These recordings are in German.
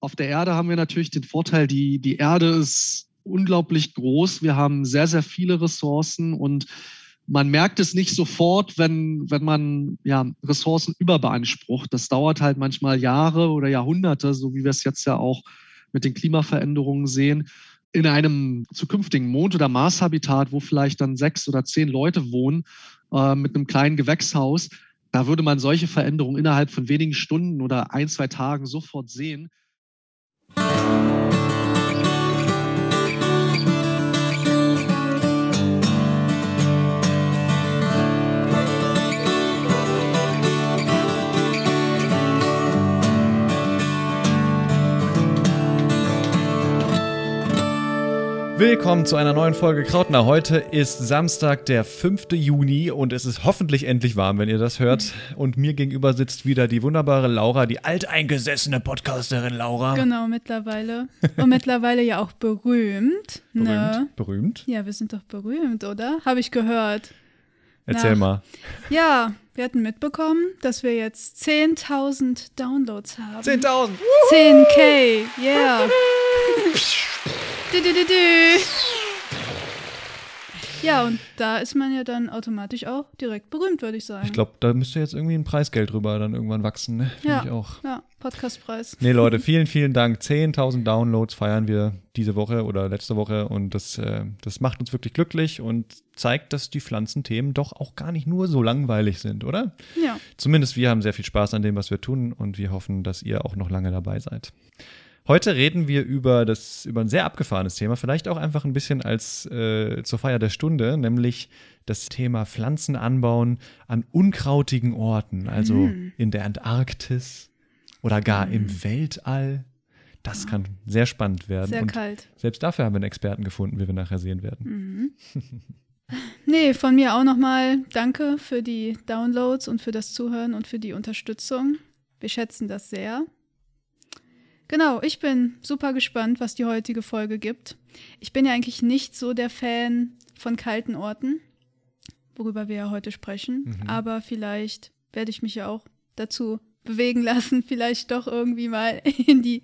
auf der Erde haben wir natürlich den Vorteil, die, die Erde ist unglaublich groß. Wir haben sehr, sehr viele Ressourcen und man merkt es nicht sofort, wenn, wenn man ja, Ressourcen überbeansprucht. Das dauert halt manchmal Jahre oder Jahrhunderte, so wie wir es jetzt ja auch mit den Klimaveränderungen sehen. In einem zukünftigen Mond- oder Marshabitat, wo vielleicht dann sechs oder zehn Leute wohnen, äh, mit einem kleinen Gewächshaus, da würde man solche Veränderungen innerhalb von wenigen Stunden oder ein, zwei Tagen sofort sehen. Música Willkommen zu einer neuen Folge Krautner. Heute ist Samstag, der 5. Juni und es ist hoffentlich endlich warm, wenn ihr das hört. Und mir gegenüber sitzt wieder die wunderbare Laura, die alteingesessene Podcasterin Laura. Genau, mittlerweile. Und mittlerweile ja auch berühmt. Berühmt? Ne? Berühmt? Ja, wir sind doch berühmt, oder? Habe ich gehört. Erzähl Nach- mal. Ja, wir hatten mitbekommen, dass wir jetzt 10.000 Downloads haben. 10.000! 10k, yeah. du, du, du. Ja, und da ist man ja dann automatisch auch direkt berühmt, würde ich sagen. Ich glaube, da müsste jetzt irgendwie ein Preisgeld drüber dann irgendwann wachsen. Ne? Finde Ja. ich auch. Ja, Podcastpreis. Nee, Leute, vielen, vielen Dank. 10.000 Downloads feiern wir diese Woche oder letzte Woche und das, äh, das macht uns wirklich glücklich und zeigt, dass die Pflanzenthemen doch auch gar nicht nur so langweilig sind, oder? Ja. Zumindest wir haben sehr viel Spaß an dem, was wir tun und wir hoffen, dass ihr auch noch lange dabei seid. Heute reden wir über, das, über ein sehr abgefahrenes Thema, vielleicht auch einfach ein bisschen als äh, zur Feier der Stunde, nämlich das Thema Pflanzen anbauen an unkrautigen Orten, also Mm. in der Antarktis oder gar im Weltall. Das kann sehr spannend werden. Sehr und kalt. selbst dafür haben wir einen Experten gefunden, wie wir nachher sehen werden. Mhm. Nee, von mir auch nochmal danke für die Downloads und für das Zuhören und für die Unterstützung. Wir schätzen das sehr. Genau, ich bin super gespannt, was die heutige Folge gibt. Ich bin ja eigentlich nicht so der Fan von kalten Orten, worüber wir ja heute sprechen. Mhm. Aber vielleicht werde ich mich ja auch dazu bewegen lassen, vielleicht doch irgendwie mal in die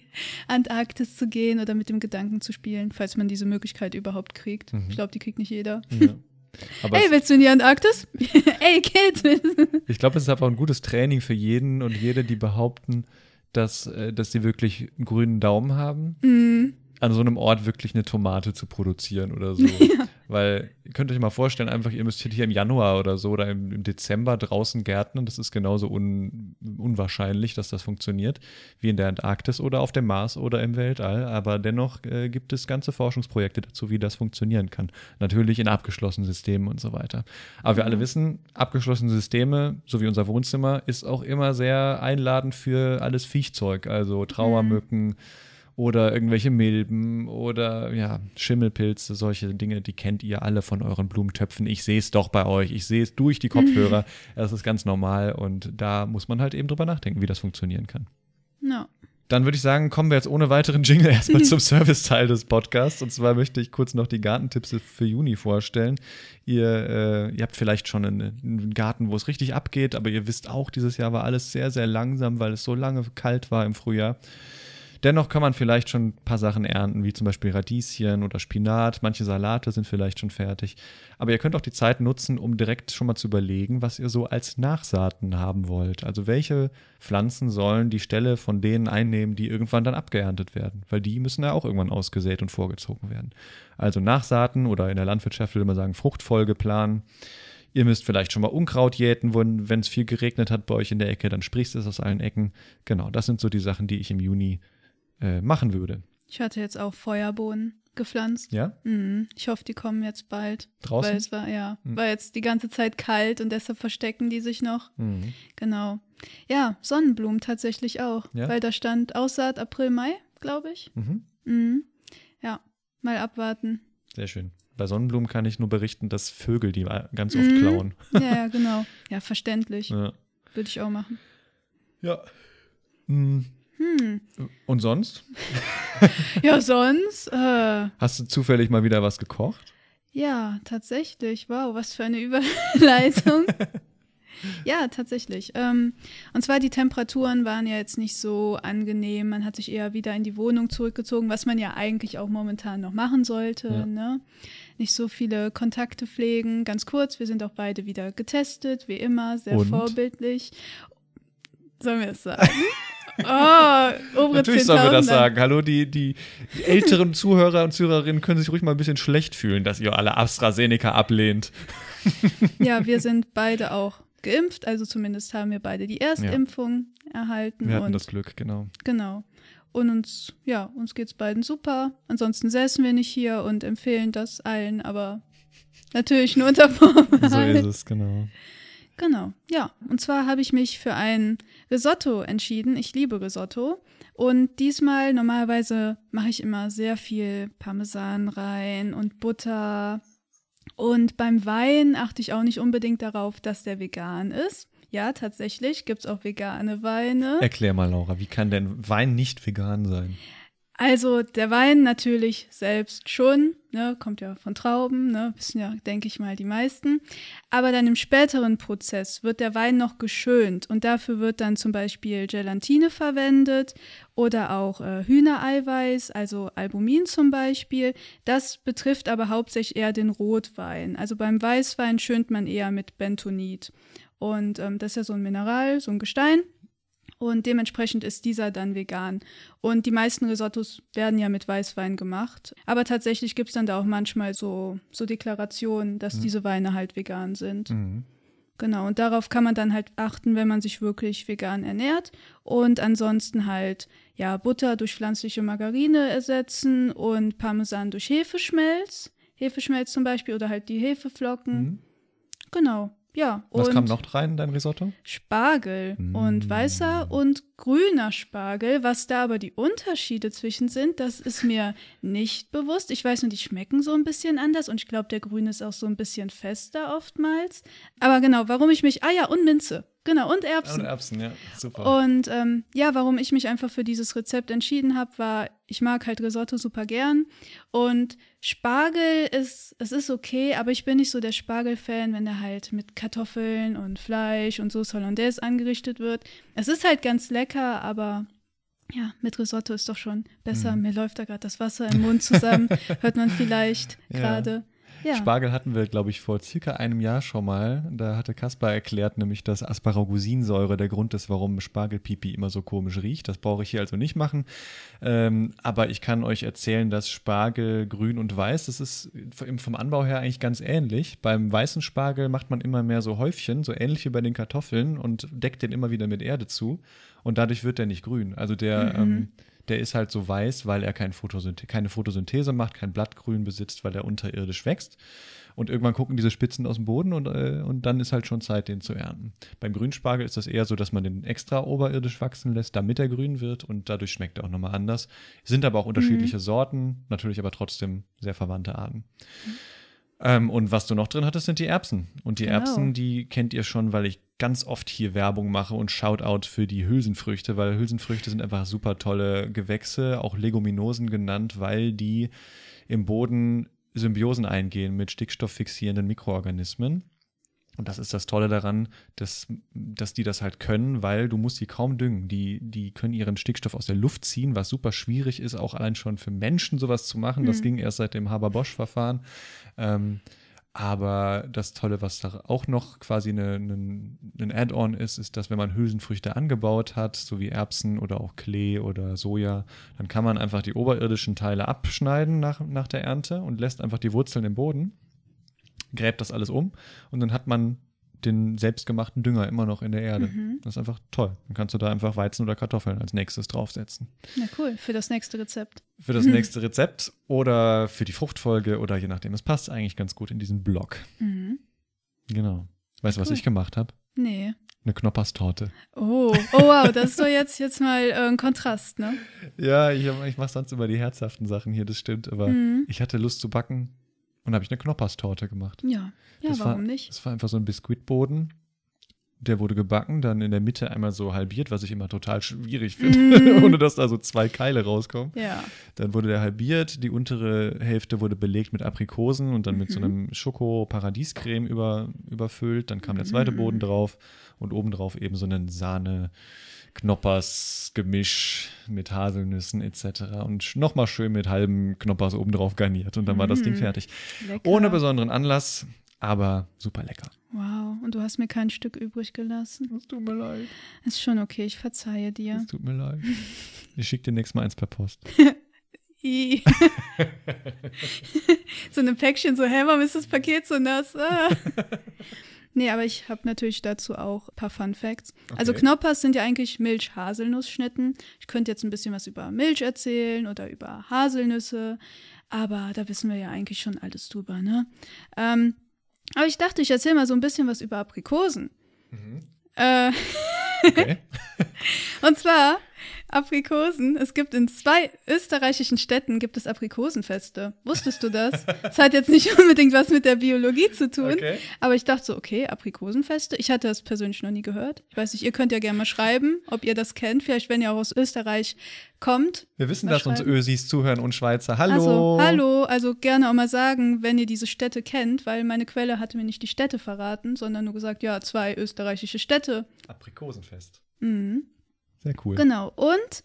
Antarktis zu gehen oder mit dem Gedanken zu spielen, falls man diese Möglichkeit überhaupt kriegt. Mhm. Ich glaube, die kriegt nicht jeder. Ja. Aber Ey, willst du in die Antarktis? Ey, Kids! Ich glaube, es ist aber ein gutes Training für jeden und jede, die behaupten, dass, äh, dass sie wirklich einen grünen Daumen haben, mm, an so einem Ort wirklich eine Tomate zu produzieren oder so. Weil ihr könnt euch mal vorstellen, einfach, ihr müsst hier im Januar oder so oder im, im Dezember draußen gärtnern. Das ist genauso un, unwahrscheinlich, dass das funktioniert, wie in der Antarktis oder auf dem Mars oder im Weltall. Aber dennoch äh, gibt es ganze Forschungsprojekte dazu, wie das funktionieren kann. Natürlich in abgeschlossenen Systemen und so weiter. Aber wir alle wissen, abgeschlossene Systeme, so wie unser Wohnzimmer, ist auch immer sehr einladend für alles Viechzeug, also Trauermücken oder irgendwelche Milben oder ja, Schimmelpilze, solche Dinge, die kennt ihr alle von euren Blumentöpfen. Ich sehe es doch bei euch, ich sehe es durch die Kopfhörer. Das ist ganz normal und da muss man halt eben drüber nachdenken, wie das funktionieren kann. ja. Dann würde ich sagen, kommen wir jetzt ohne weiteren Jingle erstmal zum Serviceteil des Podcasts. Und zwar möchte ich kurz noch die Gartentipps für Juni vorstellen. Ihr, äh, ihr habt vielleicht schon einen, einen Garten, wo es richtig abgeht, aber ihr wisst auch, dieses Jahr war alles sehr, sehr langsam, weil es so lange kalt war im Frühjahr. Dennoch kann man vielleicht schon ein paar Sachen ernten, wie zum Beispiel Radieschen oder Spinat. Manche Salate sind vielleicht schon fertig. Aber ihr könnt auch die Zeit nutzen, um direkt schon mal zu überlegen, was ihr so als Nachsaaten haben wollt. Also welche Pflanzen sollen die Stelle von denen einnehmen, die irgendwann dann abgeerntet werden. Weil die müssen ja auch irgendwann ausgesät und vorgezogen werden. Also Nachsaaten oder in der Landwirtschaft würde man sagen Fruchtfolge planen. Ihr müsst vielleicht schon mal Unkraut jäten, wenn es viel geregnet hat bei euch in der Ecke, dann sprichst es aus allen Ecken. Genau, das sind so die Sachen, die ich im Juni äh, machen würde. Ich hatte jetzt auch Feuerbohnen gepflanzt. Ja? Mhm. Ich hoffe, die kommen jetzt bald. Draußen? Weil es war, ja, Mhm. war jetzt die ganze Zeit kalt und deshalb verstecken die sich noch. Mhm. Genau. Ja, Sonnenblumen tatsächlich auch. Ja? Weil da stand Aussaat April, Mai, glaube ich. Mhm. Mhm. Ja, mal abwarten. Sehr schön. Bei Sonnenblumen kann ich nur berichten, dass Vögel die ganz oft Mhm. klauen. Ja, ja, genau. Ja, verständlich. Ja. Würde ich auch machen. ja. Mhm. Hm. Und sonst? Ja, sonst, äh, Hast du zufällig mal wieder was gekocht? ja, tatsächlich. Wow, was für eine Überleitung. Ja, tatsächlich. Ähm, und zwar die Temperaturen waren ja jetzt nicht so angenehm. Man hat sich eher wieder in die Wohnung zurückgezogen, was man ja eigentlich auch momentan noch machen sollte. Ja. Ne? Nicht so viele Kontakte pflegen. Ganz kurz, wir sind auch beide wieder getestet, wie immer, sehr Und? vorbildlich. Sollen wir es sagen? Oh, obere Natürlich sollen wir das 10.000. sagen. Hallo, die, die, die älteren Zuhörer und Zuhörerinnen können sich ruhig mal ein bisschen schlecht fühlen, dass ihr alle AstraZeneca ablehnt. Ja, wir sind beide auch geimpft, also zumindest haben wir beide die Erstimpfung erhalten. Wir hatten und das Glück, genau. Genau. Und uns, ja, uns geht's beiden super. Ansonsten säßen wir nicht hier und empfehlen das allen, aber natürlich nur unter So Vorbehalt. ist es, genau. Genau, ja. Und zwar habe ich mich für ein Risotto entschieden. Ich liebe Risotto. Und diesmal, normalerweise mache ich immer sehr viel Parmesan rein und Butter. Und beim Wein achte ich auch nicht unbedingt darauf, dass der vegan ist. Ja, tatsächlich gibt es auch vegane Weine. Erklär mal, Laura, wie kann denn Wein nicht vegan sein? Also der Wein natürlich selbst schon, ne, kommt ja von Trauben, ne, wissen ja, denke ich mal, die meisten. Aber dann im späteren Prozess wird der Wein noch geschönt und dafür wird dann zum Beispiel Gelatine verwendet oder auch äh, Hühnereiweiß, also Albumin zum Beispiel. Das betrifft aber hauptsächlich eher den Rotwein. Also beim Weißwein schönt man eher mit Bentonit. Und ähm, das ist ja so ein Mineral, so ein Gestein. Und dementsprechend ist dieser dann vegan. Und die meisten Risottos werden ja mit Weißwein gemacht. Aber tatsächlich gibt es dann da auch manchmal so, so Deklarationen, dass diese Weine halt vegan sind. Mhm. Genau, und darauf kann man dann halt achten, wenn man sich wirklich vegan ernährt. Und ansonsten halt, ja, Butter durch pflanzliche Margarine ersetzen und Parmesan durch Hefeschmelz. Hefeschmelz zum Beispiel oder halt die Hefeflocken. Mhm. Genau, ja. Was kam noch rein in dein Risotto? Spargel Mm. und weißer und grüner Spargel. Was da aber die Unterschiede zwischen sind, das ist mir nicht bewusst. Ich weiß nur, die schmecken so ein bisschen anders und ich glaube, der grüne ist auch so ein bisschen fester oftmals. Aber genau, warum ich mich. Ah ja, und Minze. Genau, und Erbsen. Und Erbsen, ja. Super. Und ähm, ja, warum ich mich einfach für dieses Rezept entschieden habe, war, ich mag halt Risotto super gern. Und Spargel ist, es ist okay, aber ich bin nicht so der Spargel-Fan, wenn der halt mit Kartoffeln und Fleisch und Sauce Hollandaise angerichtet wird. Es ist halt ganz lecker, aber ja, mit Risotto ist doch schon besser. Mhm. Mir läuft da gerade das Wasser im Mund zusammen, hört man vielleicht Ja. gerade. Ja. Spargel hatten wir, glaube ich, vor circa einem Jahr schon mal. Da hatte Kaspar erklärt, nämlich, dass Asparagusinsäure der Grund ist, warum Spargelpipi immer so komisch riecht. Das brauche ich hier also nicht machen. Ähm, aber ich kann euch erzählen, dass Spargel grün und weiß, das ist vom Anbau her eigentlich ganz ähnlich. Beim weißen Spargel macht man immer mehr so Häufchen, so ähnlich wie bei den Kartoffeln und deckt den immer wieder mit Erde zu. Und dadurch wird der nicht grün. Also der, Mhm. ähm, der ist halt so weiß, weil er kein Photosynth keine Photosynthese macht, kein Blattgrün besitzt, weil er unterirdisch wächst. Und irgendwann gucken diese Spitzen aus dem Boden und, äh, und dann ist halt schon Zeit, den zu ernten. Beim Grünspargel ist das eher so, dass man den extra oberirdisch wachsen lässt, damit er grün wird und dadurch schmeckt er auch nochmal anders. Sind aber auch unterschiedliche Sorten, natürlich aber trotzdem sehr verwandte Arten. Ähm, und was du noch drin hattest, sind die Erbsen. Und die Genau. Erbsen, die kennt ihr schon, weil ich ganz oft hier Werbung mache und Shoutout für die Hülsenfrüchte, weil Hülsenfrüchte sind einfach super tolle Gewächse, auch Leguminosen genannt, weil die im Boden Symbiosen eingehen mit stickstofffixierenden Mikroorganismen. Und das ist das Tolle daran, dass, dass die das halt können, weil du musst die kaum düngen. Die, die können ihren Stickstoff aus der Luft ziehen, was super schwierig ist, auch allein schon für Menschen sowas zu machen. Das Mhm. ging erst seit dem Haber-Bosch-Verfahren. Ähm, aber das Tolle, was da auch noch quasi eine, eine, ein Add-on ist, ist, dass wenn man Hülsenfrüchte angebaut hat, so wie Erbsen oder auch Klee oder Soja, dann kann man einfach die oberirdischen Teile abschneiden nach, nach der Ernte und lässt einfach die Wurzeln im Boden, gräbt das alles um und dann hat man den selbstgemachten Dünger immer noch in der Erde. Mhm. Das ist einfach toll. Dann kannst du da einfach Weizen oder Kartoffeln als nächstes draufsetzen. Na cool, für das nächste Rezept. Für das nächste Rezept oder für die Fruchtfolge oder je nachdem. Es passt eigentlich ganz gut in diesen Block. Mhm. Genau. Weißt du, was Cool. ich gemacht habe? Nee. Eine Knopperstorte. Oh, oh wow, das ist doch jetzt, jetzt mal äh, ein Kontrast, ne? Ja, ich, ich mache sonst immer die herzhaften Sachen hier, das stimmt. Aber Mhm. ich hatte Lust zu backen und habe ich eine Knopperstorte gemacht. Ja, ja, das warum war, nicht? Das war einfach so ein Biskuitboden der wurde gebacken, dann in der Mitte einmal so halbiert, was ich immer total schwierig finde, Mm. ohne dass da so zwei Keile rauskommen. Ja. Dann wurde der halbiert, die untere Hälfte wurde belegt mit Aprikosen und dann mit so Mhm. einem Schoko-Paradiescreme über, überfüllt. Dann kam der zweite Mhm. Boden drauf und obendrauf eben so ein Sahne-Knoppers-Gemisch mit Haselnüssen etc. Und nochmal schön mit halben Knoppers obendrauf garniert. Und dann war das Ding Mhm. fertig. Lecker. Ohne besonderen Anlass, aber super lecker. Wow, und du hast mir kein Stück übrig gelassen. Es tut mir leid. Ist schon okay, ich verzeihe dir. Es tut mir leid. Ich schicke dir nächstes Mal eins per Post. So eine Päckchen, so, hä, warum ist das Paket so nass? Ah. Nee, aber ich habe natürlich dazu auch ein paar Fun Facts. Also Okay. Knoppers sind ja eigentlich Milch-Haselnuss-Schnitten. Ich könnte jetzt ein bisschen was über Milch erzählen oder über Haselnüsse, aber da wissen wir ja eigentlich schon alles drüber, ne? Ähm, aber ich dachte, ich erzähle mal so ein bisschen was über Aprikosen. Äh, Okay. und zwar Aprikosen. Es gibt in zwei österreichischen Städten gibt es Aprikosenfeste. Wusstest du das? Das hat jetzt nicht unbedingt was mit der Biologie zu tun. Okay. Aber ich dachte so, okay, Aprikosenfeste. Ich hatte das persönlich noch nie gehört. Ich weiß nicht, ihr könnt ja gerne mal schreiben, ob ihr das kennt. Vielleicht, wenn ihr auch aus Österreich kommt. Wir wissen, dass uns. Ösis zuhören und Schweizer. Hallo. Also, hallo. Also gerne auch mal sagen, wenn ihr diese Städte kennt, weil meine Quelle hatte mir nicht die Städte verraten, sondern nur gesagt, ja, zwei österreichische Städte. Aprikosenfest. Mhm. Sehr cool. Genau. Und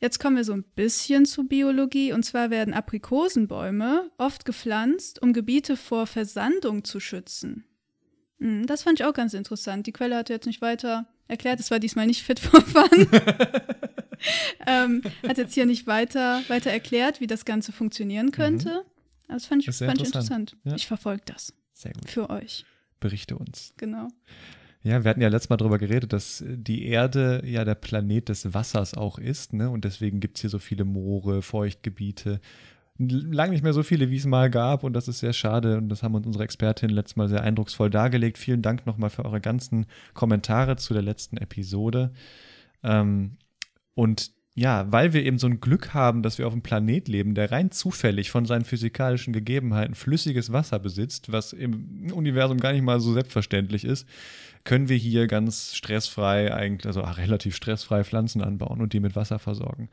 jetzt kommen wir so ein bisschen zu Biologie. Und zwar werden Aprikosenbäume oft gepflanzt, um Gebiete vor Versandung zu schützen. Hm, Das fand ich auch ganz interessant. Die Quelle hat jetzt nicht weiter erklärt. Es war diesmal nicht fit for fun. ähm, hat jetzt hier nicht weiter, weiter erklärt, wie das Ganze funktionieren könnte. Aber das fand ich, Mhm. Sehr fand ich interessant. interessant. Ja. Ich verfolge das Sehr gut. für euch. Berichte uns. Genau. Ja, wir hatten ja letztes Mal darüber geredet, dass die Erde ja der Planet des Wassers auch ist, ne? Und deswegen gibt es hier so viele Moore, Feuchtgebiete. Lang nicht mehr so viele, wie es mal gab, und das ist sehr schade. Und das haben uns unsere Expertin letztes Mal sehr eindrucksvoll dargelegt. Vielen Dank nochmal für eure ganzen Kommentare zu der letzten Episode. Ähm, und ja, weil wir eben so ein Glück haben, dass wir auf einem Planet leben, der rein zufällig von seinen physikalischen Gegebenheiten flüssiges Wasser besitzt, was im Universum gar nicht mal so selbstverständlich ist, können wir hier ganz stressfrei, eigentlich, also ah, relativ stressfrei Pflanzen anbauen und die mit Wasser versorgen.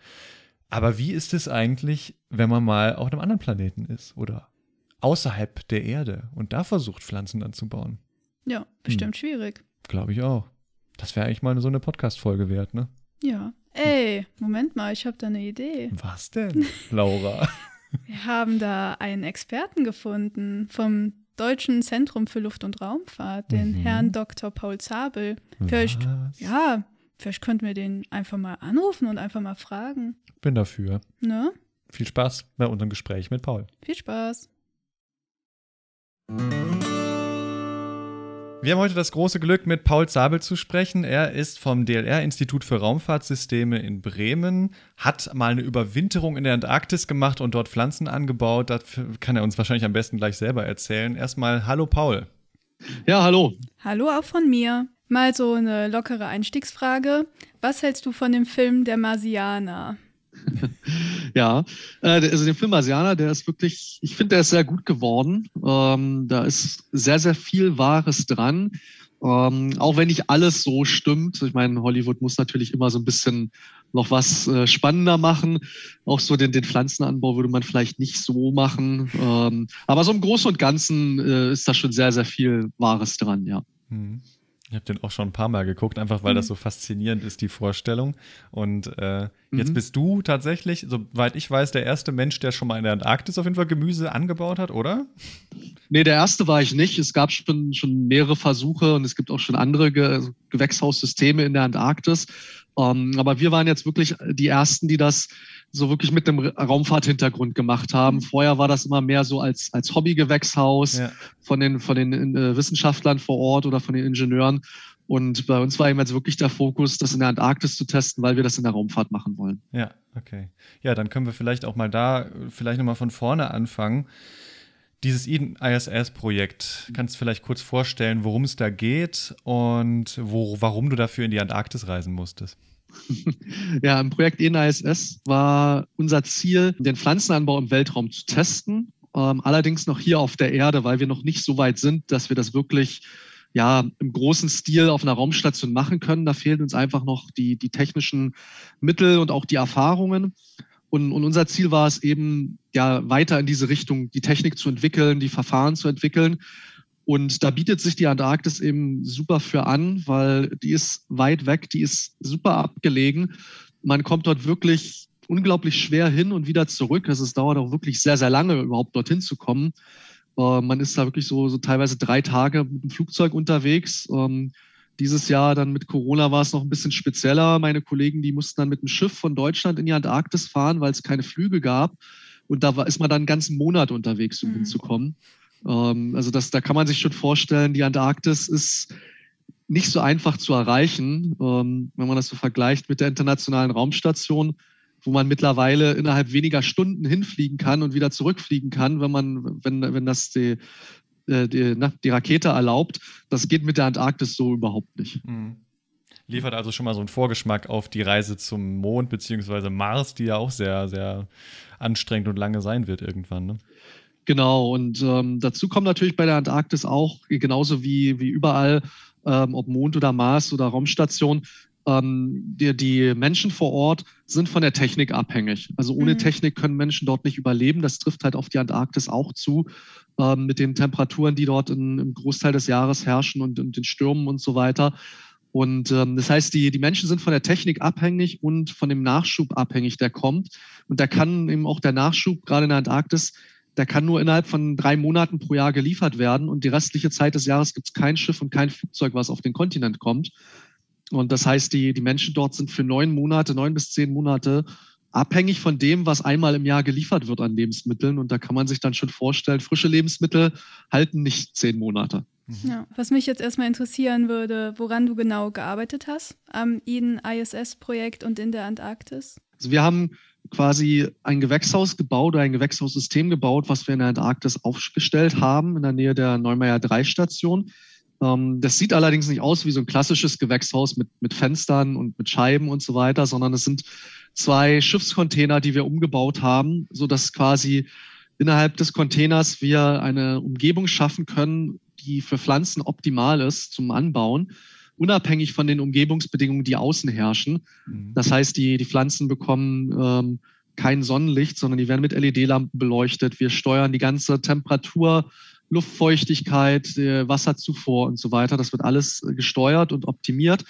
Aber wie ist es eigentlich, wenn man mal auf einem anderen Planeten ist oder außerhalb der Erde und da versucht, Pflanzen anzubauen? Ja, bestimmt schwierig. Glaube ich auch. Das wäre eigentlich mal so eine Podcast-Folge wert, ne? Ja. Ey, Moment mal, ich habe da eine Idee. Was denn, Laura? Wir haben da einen Experten gefunden vom Deutschen Zentrum für Luft- und Raumfahrt, den Mhm. Herrn Dr. Paul Zabel. Vielleicht, Was? ja, vielleicht könnten wir den einfach mal anrufen und einfach mal fragen. Bin dafür. Ne? Viel Spaß bei unserem Gespräch mit Paul. Viel Spaß. Wir haben heute das große Glück, mit Paul Zabel zu sprechen. Er ist vom DLR-Institut für Raumfahrtsysteme in Bremen, hat mal eine Überwinterung in der Antarktis gemacht und dort Pflanzen angebaut. Das kann er uns wahrscheinlich am besten gleich selber erzählen. Erstmal, hallo Paul. Ja, hallo. Hallo auch von mir. Mal so eine lockere Einstiegsfrage. Was hältst du von dem Film Der Marsianer? Ja, äh, also der Film Asianer, der ist wirklich, ich finde, der ist sehr gut geworden. Ähm, da ist sehr, sehr viel Wahres dran. Ähm, auch wenn nicht alles so stimmt. Ich meine, Hollywood muss natürlich immer so ein bisschen noch was äh, spannender machen. Auch so den, den Pflanzenanbau würde man vielleicht nicht so machen. Ähm, aber so im Großen und Ganzen äh, ist da schon sehr, sehr viel Wahres dran, ja. Hm. Ich habe den auch schon ein paar Mal geguckt, einfach weil das Mhm. so faszinierend ist, die Vorstellung. Und äh, jetzt Mhm. bist du tatsächlich, soweit ich weiß, der erste Mensch, der schon mal in der Antarktis auf jeden Fall Gemüse angebaut hat, oder? Nee, der erste war ich nicht. Es gab schon, schon mehrere Versuche und es gibt auch schon andere Ge Gewächshaussysteme in der Antarktis. Ähm, aber wir waren jetzt wirklich die ersten, die das so wirklich mit einem Raumfahrthintergrund gemacht haben. Vorher war das immer mehr so als, als Hobbygewächshaus Ja. von den, von den äh, Wissenschaftlern vor Ort oder von den Ingenieuren. Und bei uns war eben jetzt wirklich der Fokus, das in der Antarktis zu testen, weil wir das in der Raumfahrt machen wollen. Ja, okay. Ja, dann können wir vielleicht auch mal da, äh, vielleicht nochmal von vorne anfangen. Dieses Eden ISS-Projekt, kannst du vielleicht kurz vorstellen, worum es da geht und wo, warum du dafür in die Antarktis reisen musstest? Ja, im Projekt ENISS war unser Ziel, den Pflanzenanbau im Weltraum zu testen. Ähm, allerdings noch hier auf der Erde, weil wir noch nicht so weit sind, dass wir das wirklich ja im großen Stil auf einer Raumstation machen können. Da fehlen uns einfach noch die, die technischen Mittel und auch die Erfahrungen. Und, und unser Ziel war es eben, ja, weiter in diese Richtung die Technik zu entwickeln, die Verfahren zu entwickeln. Und da bietet sich die Antarktis eben super für an, weil die ist weit weg, die ist super abgelegen. Man kommt dort wirklich unglaublich schwer hin und wieder zurück. Es dauert auch wirklich sehr, sehr lange, überhaupt dorthin zu kommen. Äh, man ist da wirklich so, so teilweise drei Tage mit dem Flugzeug unterwegs. Ähm, dieses Jahr dann mit Corona war es noch ein bisschen spezieller. Meine Kollegen, die mussten dann mit dem Schiff von Deutschland in die Antarktis fahren, weil es keine Flüge gab. Und da war, ist man dann einen ganzen Monat unterwegs, um mhm. hinzukommen. Ähm, also das, da kann man sich schon vorstellen, die Antarktis ist nicht so einfach zu erreichen, ähm, wenn man das so vergleicht mit der internationalen Raumstation wo man mittlerweile innerhalb weniger Stunden hinfliegen kann und wieder zurückfliegen kann, wenn man, wenn, wenn das die, äh, die, na, die Rakete erlaubt. Das geht mit der Antarktis so überhaupt nicht. Mhm. Liefert also schon mal so einen Vorgeschmack auf die Reise zum Mond bzw. Mars, die ja auch sehr, sehr anstrengend und lange sein wird irgendwann. Ne? Genau, und ähm, dazu kommt natürlich bei der Antarktis auch, genauso wie, wie überall, ähm, ob Mond oder Mars oder Raumstation, ähm, die, die, Menschen vor Ort sind von der Technik abhängig. Also ohne mhm. Technik können Menschen dort nicht überleben. Das trifft halt auf die Antarktis auch zu, ähm, mit den Temperaturen, die dort in, im Großteil des Jahres herrschen und, und den Stürmen und so weiter. Und ähm, das heißt, die, die Menschen sind von der Technik abhängig und von dem Nachschub abhängig, der kommt. Und da kann eben auch der Nachschub, gerade in der Antarktis, der kann nur innerhalb von drei Monaten pro Jahr geliefert werden. Und die restliche Zeit des Jahres gibt es kein Schiff und kein Flugzeug, was auf den Kontinent kommt. Und das heißt, die, die Menschen dort sind für neun Monate, neun bis zehn Monate abhängig von dem, was einmal im Jahr geliefert wird an Lebensmitteln. Und da kann man sich dann schon vorstellen, frische Lebensmittel halten nicht zehn Monate. Mhm. Ja, was mich jetzt erstmal interessieren würde, woran du genau gearbeitet hast am Eden ISS-Projekt und in der Antarktis? Also wir haben quasi ein Gewächshaus gebaut oder ein Gewächshaussystem gebaut, was wir in der Antarktis aufgestellt haben, in der Nähe der Neumeier 3-Station. Ähm, das sieht allerdings nicht aus wie so ein klassisches Gewächshaus mit, mit Fenstern und mit Scheiben und so weiter, sondern es sind zwei Schiffscontainer, die wir umgebaut haben, so dass quasi innerhalb des Containers wir eine Umgebung schaffen können, die für Pflanzen optimal ist zum Anbauen, unabhängig von den Umgebungsbedingungen, die außen herrschen. Mhm. Das heißt, die, die Pflanzen bekommen ähm, kein Sonnenlicht, sondern die werden mit LED-Lampen beleuchtet. Wir steuern die ganze Temperatur Luftfeuchtigkeit, Wasserzufuhr und so weiter. Das wird alles äh, gesteuert und optimiert.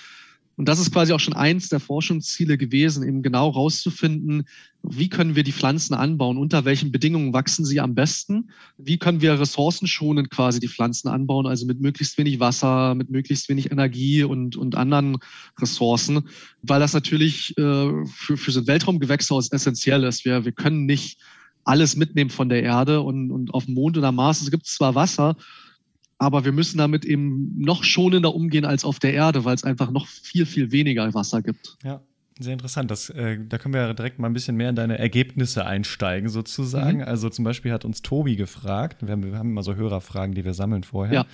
Und das ist quasi auch schon eins der Forschungsziele gewesen, eben genau rauszufinden, wie können wir die Pflanzen anbauen, unter welchen Bedingungen wachsen sie am besten, wie können wir ressourcenschonend quasi die Pflanzen anbauen, also mit möglichst wenig Wasser, mit möglichst wenig Energie und, und anderen Ressourcen, weil das natürlich äh, für, für so ein Weltraumgewächshaus essentiell ist. Wir, wir können nicht alles mitnehmen von der Erde und, und auf dem Mond oder Mars. Es gibt zwar Wasser, aber wir müssen damit eben noch schonender umgehen als auf der Erde, weil es einfach noch viel, viel weniger Wasser gibt. Ja. Sehr interessant. Das, äh, da können wir direkt mal ein bisschen mehr in deine Ergebnisse einsteigen, sozusagen. Mhm. Also zum Beispiel hat uns Tobi gefragt, wir haben, wir haben immer so Hörerfragen, die wir sammeln vorher. Ja.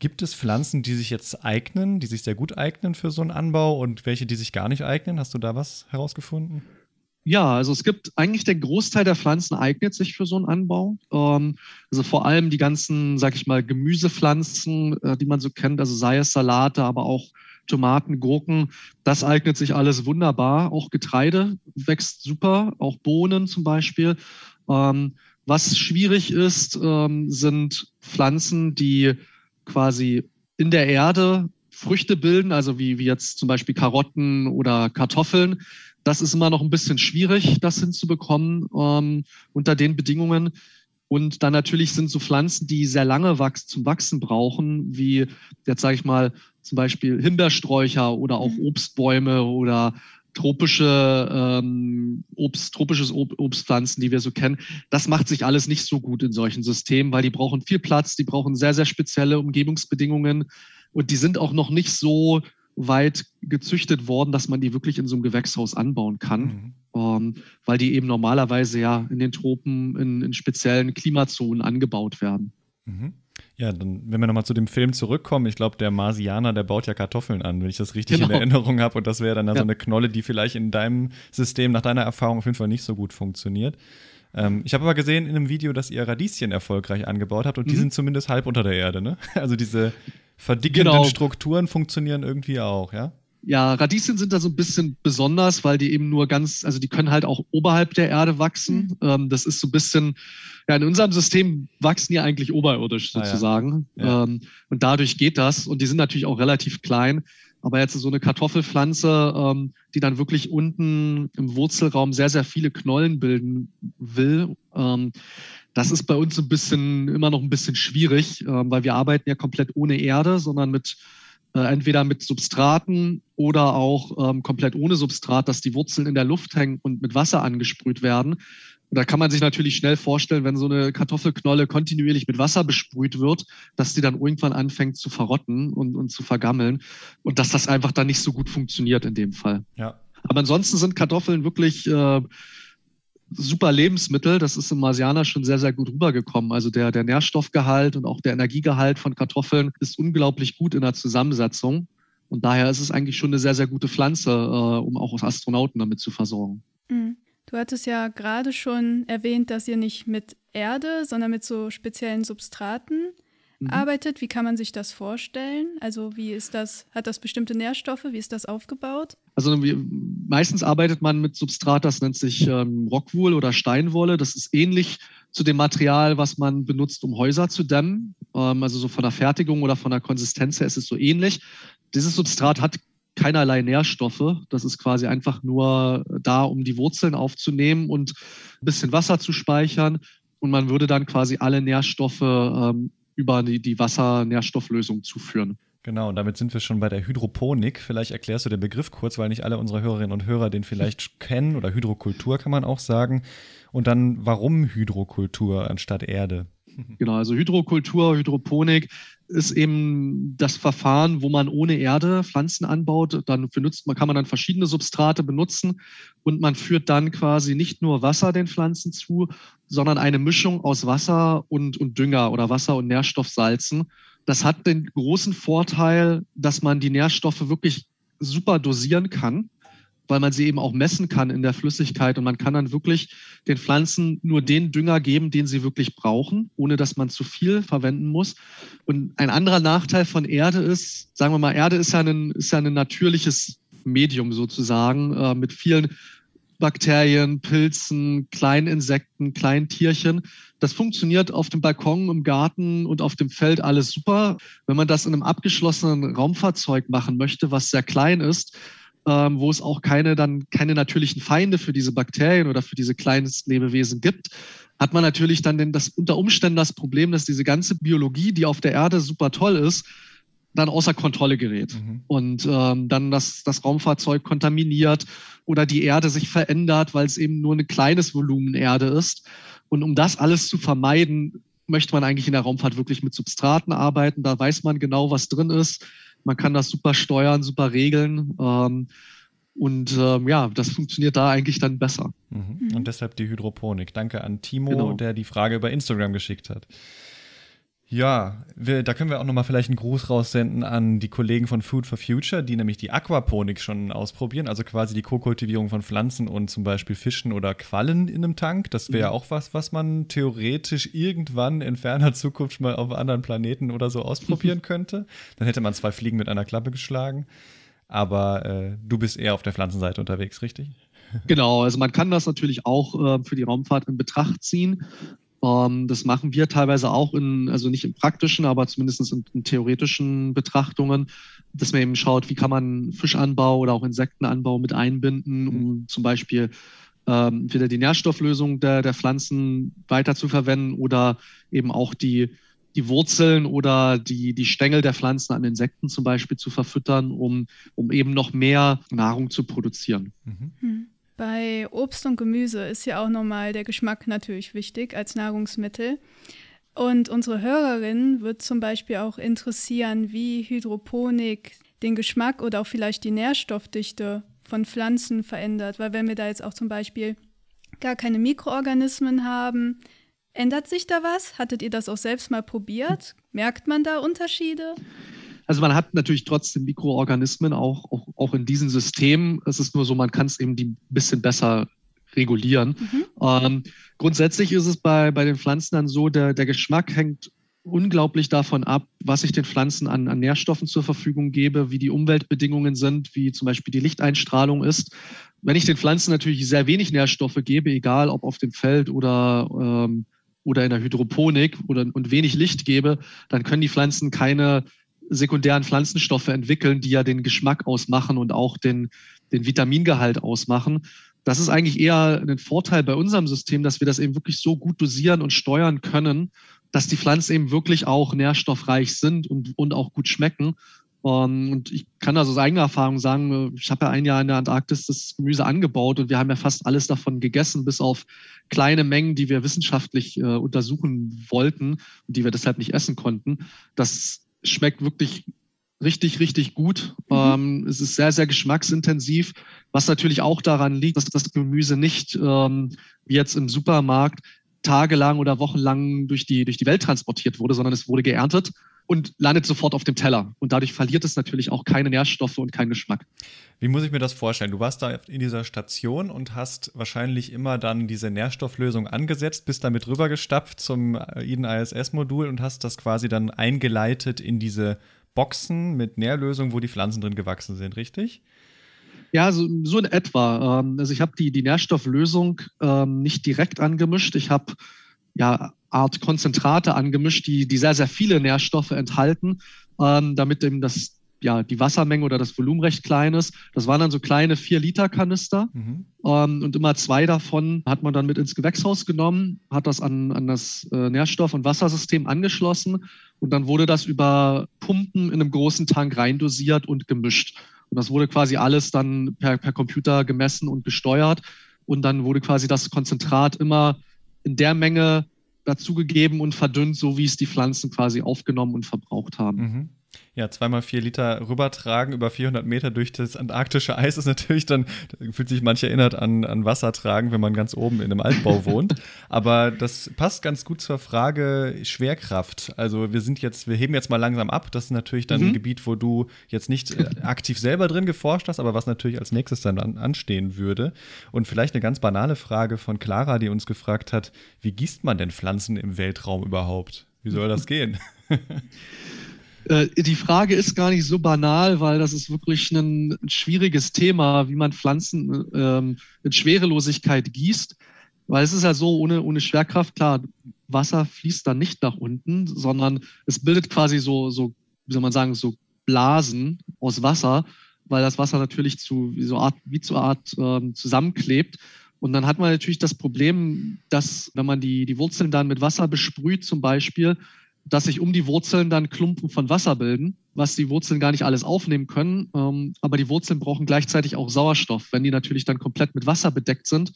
Gibt es Pflanzen, die sich jetzt eignen, die sich sehr gut eignen für so einen Anbau und welche, die sich gar nicht eignen? Hast du da was herausgefunden? Ja, also es gibt eigentlich der Großteil der Pflanzen eignet sich für so einen Anbau. Ähm, also vor allem die ganzen, sag ich mal, Gemüsepflanzen, äh, die man so kennt, also sei es Salate, aber auch Tomaten, Gurken, das eignet sich alles wunderbar. Auch Getreide wächst super, auch Bohnen zum Beispiel. Ähm, was schwierig ist, ähm, sind Pflanzen, die quasi in der Erde Früchte bilden, also wie, wie jetzt zum Beispiel Karotten oder Kartoffeln das ist immer noch ein bisschen schwierig, das hinzubekommen ähm, unter den Bedingungen. Und dann natürlich sind so Pflanzen, die sehr lange wachs zum Wachsen brauchen, wie jetzt sage ich mal zum Beispiel Himbeersträucher oder auch mhm. Obstbäume oder tropische ähm, Obst, tropisches Ob Obstpflanzen, die wir so kennen. Das macht sich alles nicht so gut in solchen Systemen, weil die brauchen viel Platz, die brauchen sehr, sehr spezielle Umgebungsbedingungen und die sind auch noch nicht so weit gezüchtet worden, dass man die wirklich in so einem Gewächshaus anbauen kann, mhm. ähm, weil die eben normalerweise ja in den Tropen in, in speziellen Klimazonen angebaut werden. Mhm. Ja, dann, wenn wir nochmal zu dem Film zurückkommen, ich glaube, der Marsianer, der baut ja Kartoffeln an, wenn ich das richtig genau. in Erinnerung habe. Und das wäre dann ja. so eine Knolle, die vielleicht in deinem System, nach deiner Erfahrung auf jeden Fall nicht so gut funktioniert. Ähm, ich habe aber gesehen in einem Video, dass ihr Radieschen erfolgreich angebaut habt und mhm. die sind zumindest halb unter der Erde, ne? Also diese verdickenden genau. Strukturen funktionieren irgendwie auch, ja? Ja, Radieschen sind da so ein bisschen besonders, weil die eben nur ganz, also die können halt auch oberhalb der Erde wachsen. Mhm. Ähm, das ist so ein bisschen, ja, in unserem System wachsen die eigentlich oberirdisch sozusagen. Ah, ja. Ja. Ähm, und dadurch geht das. Und die sind natürlich auch relativ klein. Aber jetzt so eine Kartoffelpflanze, ähm, die dann wirklich unten im Wurzelraum sehr, sehr viele Knollen bilden will, ähm, das ist bei uns ein bisschen, immer noch ein bisschen schwierig, ähm, weil wir arbeiten ja komplett ohne Erde, sondern mit äh, entweder mit Substraten oder auch ähm, komplett ohne Substrat, dass die Wurzeln in der Luft hängen und mit Wasser angesprüht werden. Und da kann man sich natürlich schnell vorstellen, wenn so eine Kartoffelknolle kontinuierlich mit Wasser besprüht wird, dass die dann irgendwann anfängt zu verrotten und, und zu vergammeln und dass das einfach dann nicht so gut funktioniert in dem Fall. Ja. Aber ansonsten sind Kartoffeln wirklich äh, super Lebensmittel. Das ist im Marsianer schon sehr, sehr gut rübergekommen. Also der, der Nährstoffgehalt und auch der Energiegehalt von Kartoffeln ist unglaublich gut in der Zusammensetzung. Und daher ist es eigentlich schon eine sehr, sehr gute Pflanze, äh, um auch Astronauten damit zu versorgen. Mhm. Du hattest ja gerade schon erwähnt, dass ihr nicht mit Erde, sondern mit so speziellen Substraten mhm. arbeitet. Wie kann man sich das vorstellen? Also wie ist das, hat das bestimmte Nährstoffe? Wie ist das aufgebaut? Also wie, meistens arbeitet man mit Substrat, das nennt sich ähm, Rockwool oder Steinwolle. Das ist ähnlich zu dem Material, was man benutzt, um Häuser zu dämmen. Ähm, also so von der Fertigung oder von der Konsistenz her ist es so ähnlich. Dieses Substrat hat keinerlei Nährstoffe. Das ist quasi einfach nur da, um die Wurzeln aufzunehmen und ein bisschen Wasser zu speichern. Und man würde dann quasi alle Nährstoffe ähm, über die, die Wassernährstofflösung zuführen. Genau, und damit sind wir schon bei der Hydroponik. Vielleicht erklärst du den Begriff kurz, weil nicht alle unsere Hörerinnen und Hörer den vielleicht kennen oder Hydrokultur kann man auch sagen. Und dann, warum Hydrokultur anstatt Erde? Genau, also Hydrokultur, Hydroponik ist eben das Verfahren, wo man ohne Erde Pflanzen anbaut. Dann benutzt man, kann man dann verschiedene Substrate benutzen und man führt dann quasi nicht nur Wasser den Pflanzen zu, sondern eine Mischung aus Wasser und, und Dünger oder Wasser und Nährstoffsalzen. Das hat den großen Vorteil, dass man die Nährstoffe wirklich super dosieren kann weil man sie eben auch messen kann in der Flüssigkeit und man kann dann wirklich den Pflanzen nur den Dünger geben, den sie wirklich brauchen, ohne dass man zu viel verwenden muss. Und ein anderer Nachteil von Erde ist, sagen wir mal, Erde ist ja ein, ist ja ein natürliches Medium sozusagen äh, mit vielen Bakterien, Pilzen, kleinen Insekten, kleinen Tierchen. Das funktioniert auf dem Balkon, im Garten und auf dem Feld alles super. Wenn man das in einem abgeschlossenen Raumfahrzeug machen möchte, was sehr klein ist, ähm, wo es auch keine dann keine natürlichen Feinde für diese Bakterien oder für diese kleinen Lebewesen gibt, hat man natürlich dann den, das unter Umständen das Problem, dass diese ganze Biologie, die auf der Erde super toll ist, dann außer Kontrolle gerät mhm. und ähm, dann das, das Raumfahrzeug kontaminiert oder die Erde sich verändert, weil es eben nur ein kleines Volumen Erde ist. Und um das alles zu vermeiden, möchte man eigentlich in der Raumfahrt wirklich mit Substraten arbeiten. Da weiß man genau, was drin ist. Man kann das super steuern, super regeln. Ähm, und ähm, ja, das funktioniert da eigentlich dann besser. Mhm. Und deshalb die Hydroponik. Danke an Timo, genau. der die Frage über Instagram geschickt hat. Ja, wir, da können wir auch nochmal vielleicht einen Gruß raussenden an die Kollegen von Food for Future, die nämlich die Aquaponik schon ausprobieren, also quasi die Co-Kultivierung von Pflanzen und zum Beispiel Fischen oder Quallen in einem Tank. Das wäre mhm. auch was, was man theoretisch irgendwann in ferner Zukunft mal auf anderen Planeten oder so ausprobieren könnte. Dann hätte man zwei Fliegen mit einer Klappe geschlagen. Aber äh, du bist eher auf der Pflanzenseite unterwegs, richtig? Genau, also man kann das natürlich auch äh, für die Raumfahrt in Betracht ziehen. Ähm, das machen wir teilweise auch in, also nicht in praktischen, aber zumindest in, in, theoretischen Betrachtungen, dass man eben schaut, wie kann man Fischanbau oder auch Insektenanbau mit einbinden, um mhm. zum Beispiel ähm, wieder die Nährstofflösung der, der Pflanzen weiter zu verwenden oder eben auch die, die Wurzeln oder die, die Stängel der Pflanzen an Insekten zum Beispiel zu verfüttern, um, um eben noch mehr Nahrung zu produzieren. Mhm. Bei Obst und Gemüse ist ja auch nochmal der Geschmack natürlich wichtig als Nahrungsmittel. Und unsere Hörerin wird zum Beispiel auch interessieren, wie Hydroponik den Geschmack oder auch vielleicht die Nährstoffdichte von Pflanzen verändert. Weil wenn wir da jetzt auch zum Beispiel gar keine Mikroorganismen haben, ändert sich da was? Hattet ihr das auch selbst mal probiert? Merkt man da Unterschiede? Also man hat natürlich trotzdem Mikroorganismen auch, auch, auch in diesem System. Es ist nur so, man kann es eben ein bisschen besser regulieren. Mhm. Ähm, grundsätzlich ist es bei, bei den Pflanzen dann so, der, der Geschmack hängt unglaublich davon ab, was ich den Pflanzen an, an, Nährstoffen zur Verfügung gebe, wie die Umweltbedingungen sind, wie zum Beispiel die Lichteinstrahlung ist. Wenn ich den Pflanzen natürlich sehr wenig Nährstoffe gebe, egal ob auf dem Feld oder, ähm, oder in der Hydroponik oder, und wenig Licht gebe, dann können die Pflanzen keine sekundären Pflanzenstoffe entwickeln, die ja den Geschmack ausmachen und auch den, den Vitamingehalt ausmachen. Das ist eigentlich eher ein Vorteil bei unserem System, dass wir das eben wirklich so gut dosieren und steuern können, dass die Pflanzen eben wirklich auch nährstoffreich sind und, und auch gut schmecken. Ähm, und ich kann also aus eigener Erfahrung sagen, ich habe ja ein Jahr in der Antarktis das Gemüse angebaut und wir haben ja fast alles davon gegessen, bis auf kleine Mengen, die wir wissenschaftlich äh, untersuchen wollten und die wir deshalb nicht essen konnten. Das schmeckt wirklich richtig, richtig gut. Mhm. Ähm, es ist sehr, sehr geschmacksintensiv, was natürlich auch daran liegt, dass das Gemüse nicht ähm, wie jetzt im Supermarkt tagelang oder wochenlang durch die, durch die Welt transportiert wurde, sondern es wurde geerntet und landet sofort auf dem Teller. Und dadurch verliert es natürlich auch keine Nährstoffe und keinen Geschmack. Wie muss ich mir das vorstellen? Du warst da in dieser Station und hast wahrscheinlich immer dann diese Nährstofflösung angesetzt, bist damit rübergestapft zum Eden ISS-Modul und hast das quasi dann eingeleitet in diese Boxen mit Nährlösung, wo die Pflanzen drin gewachsen sind, richtig? Ja, so, so in etwa. Ähm, also ich habe die, die Nährstofflösung ähm, nicht direkt angemischt. Ich habe ja Art Konzentrate angemischt, die, die sehr, sehr viele Nährstoffe enthalten, ähm, damit eben das ja, die Wassermenge oder das Volumen recht klein ist. Das waren dann so kleine 4-Liter-Kanister. Mhm. Ähm, und immer zwei davon hat man dann mit ins Gewächshaus genommen, hat das an, an das äh, Nährstoff- und Wassersystem angeschlossen und dann wurde das über Pumpen in einem großen Tank reindosiert und gemischt. Und das wurde quasi alles dann per, per Computer gemessen und gesteuert. Und dann wurde quasi das Konzentrat immer in der Menge dazugegeben und verdünnt, so wie es die Pflanzen quasi aufgenommen und verbraucht haben. Mhm. Ja, zweimal vier Liter rübertragen über 400 Meter durch das antarktische Eis ist natürlich dann, da fühlt sich manch erinnert an, an Wasser tragen, wenn man ganz oben in einem Altbau wohnt. Aber das passt ganz gut zur Frage Schwerkraft. Also wir sind jetzt, wir heben jetzt mal langsam ab. Das ist natürlich dann mhm. ein Gebiet, wo du jetzt nicht äh, aktiv selber drin geforscht hast, aber was natürlich als nächstes dann an, anstehen würde. Und vielleicht eine ganz banale Frage von Clara, die uns gefragt hat, wie gießt man denn Pflanzen im Weltraum überhaupt? Wie soll das gehen? Äh, die Frage ist gar nicht so banal, weil das ist wirklich ein, schwieriges Thema, wie man Pflanzen ähm, in Schwerelosigkeit gießt. Weil es ist ja so, ohne, ohne Schwerkraft, klar, Wasser fließt dann nicht nach unten, sondern es bildet quasi so, so, wie soll man sagen, so Blasen aus Wasser, weil das Wasser natürlich zu, wie, so Art, wie zur Art ähm, zusammenklebt. Und dann hat man natürlich das Problem, dass wenn man die, die Wurzeln dann mit Wasser besprüht zum Beispiel, dass sich um die Wurzeln dann Klumpen von Wasser bilden, was die Wurzeln gar nicht alles aufnehmen können. Ähm, aber die Wurzeln brauchen gleichzeitig auch Sauerstoff. Wenn die natürlich dann komplett mit Wasser bedeckt sind,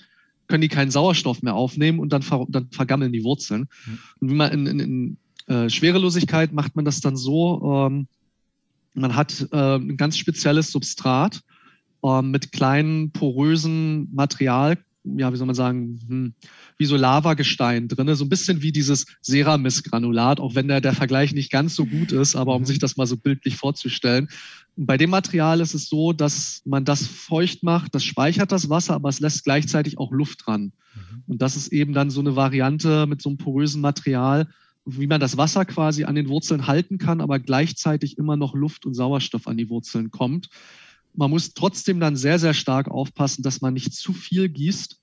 können die keinen Sauerstoff mehr aufnehmen und dann, ver dann vergammeln die Wurzeln. Mhm. Und wie man in, in, in äh, Schwerelosigkeit macht man das dann so, ähm, man hat äh, ein ganz spezielles Substrat äh, mit kleinen porösen Material, ja, wie soll man sagen, hm, wie so Lavagestein drin, so ein bisschen wie dieses Ceramis-Granulat, auch wenn der, der Vergleich nicht ganz so gut ist, aber um mhm. sich das mal so bildlich vorzustellen. Und bei dem Material ist es so, dass man das feucht macht, das speichert das Wasser, aber es lässt gleichzeitig auch Luft dran. Mhm. Und das ist eben dann so eine Variante mit so einem porösen Material, wie man das Wasser quasi an den Wurzeln halten kann, aber gleichzeitig immer noch Luft und Sauerstoff an die Wurzeln kommt. Man muss trotzdem dann sehr, sehr stark aufpassen, dass man nicht zu viel gießt,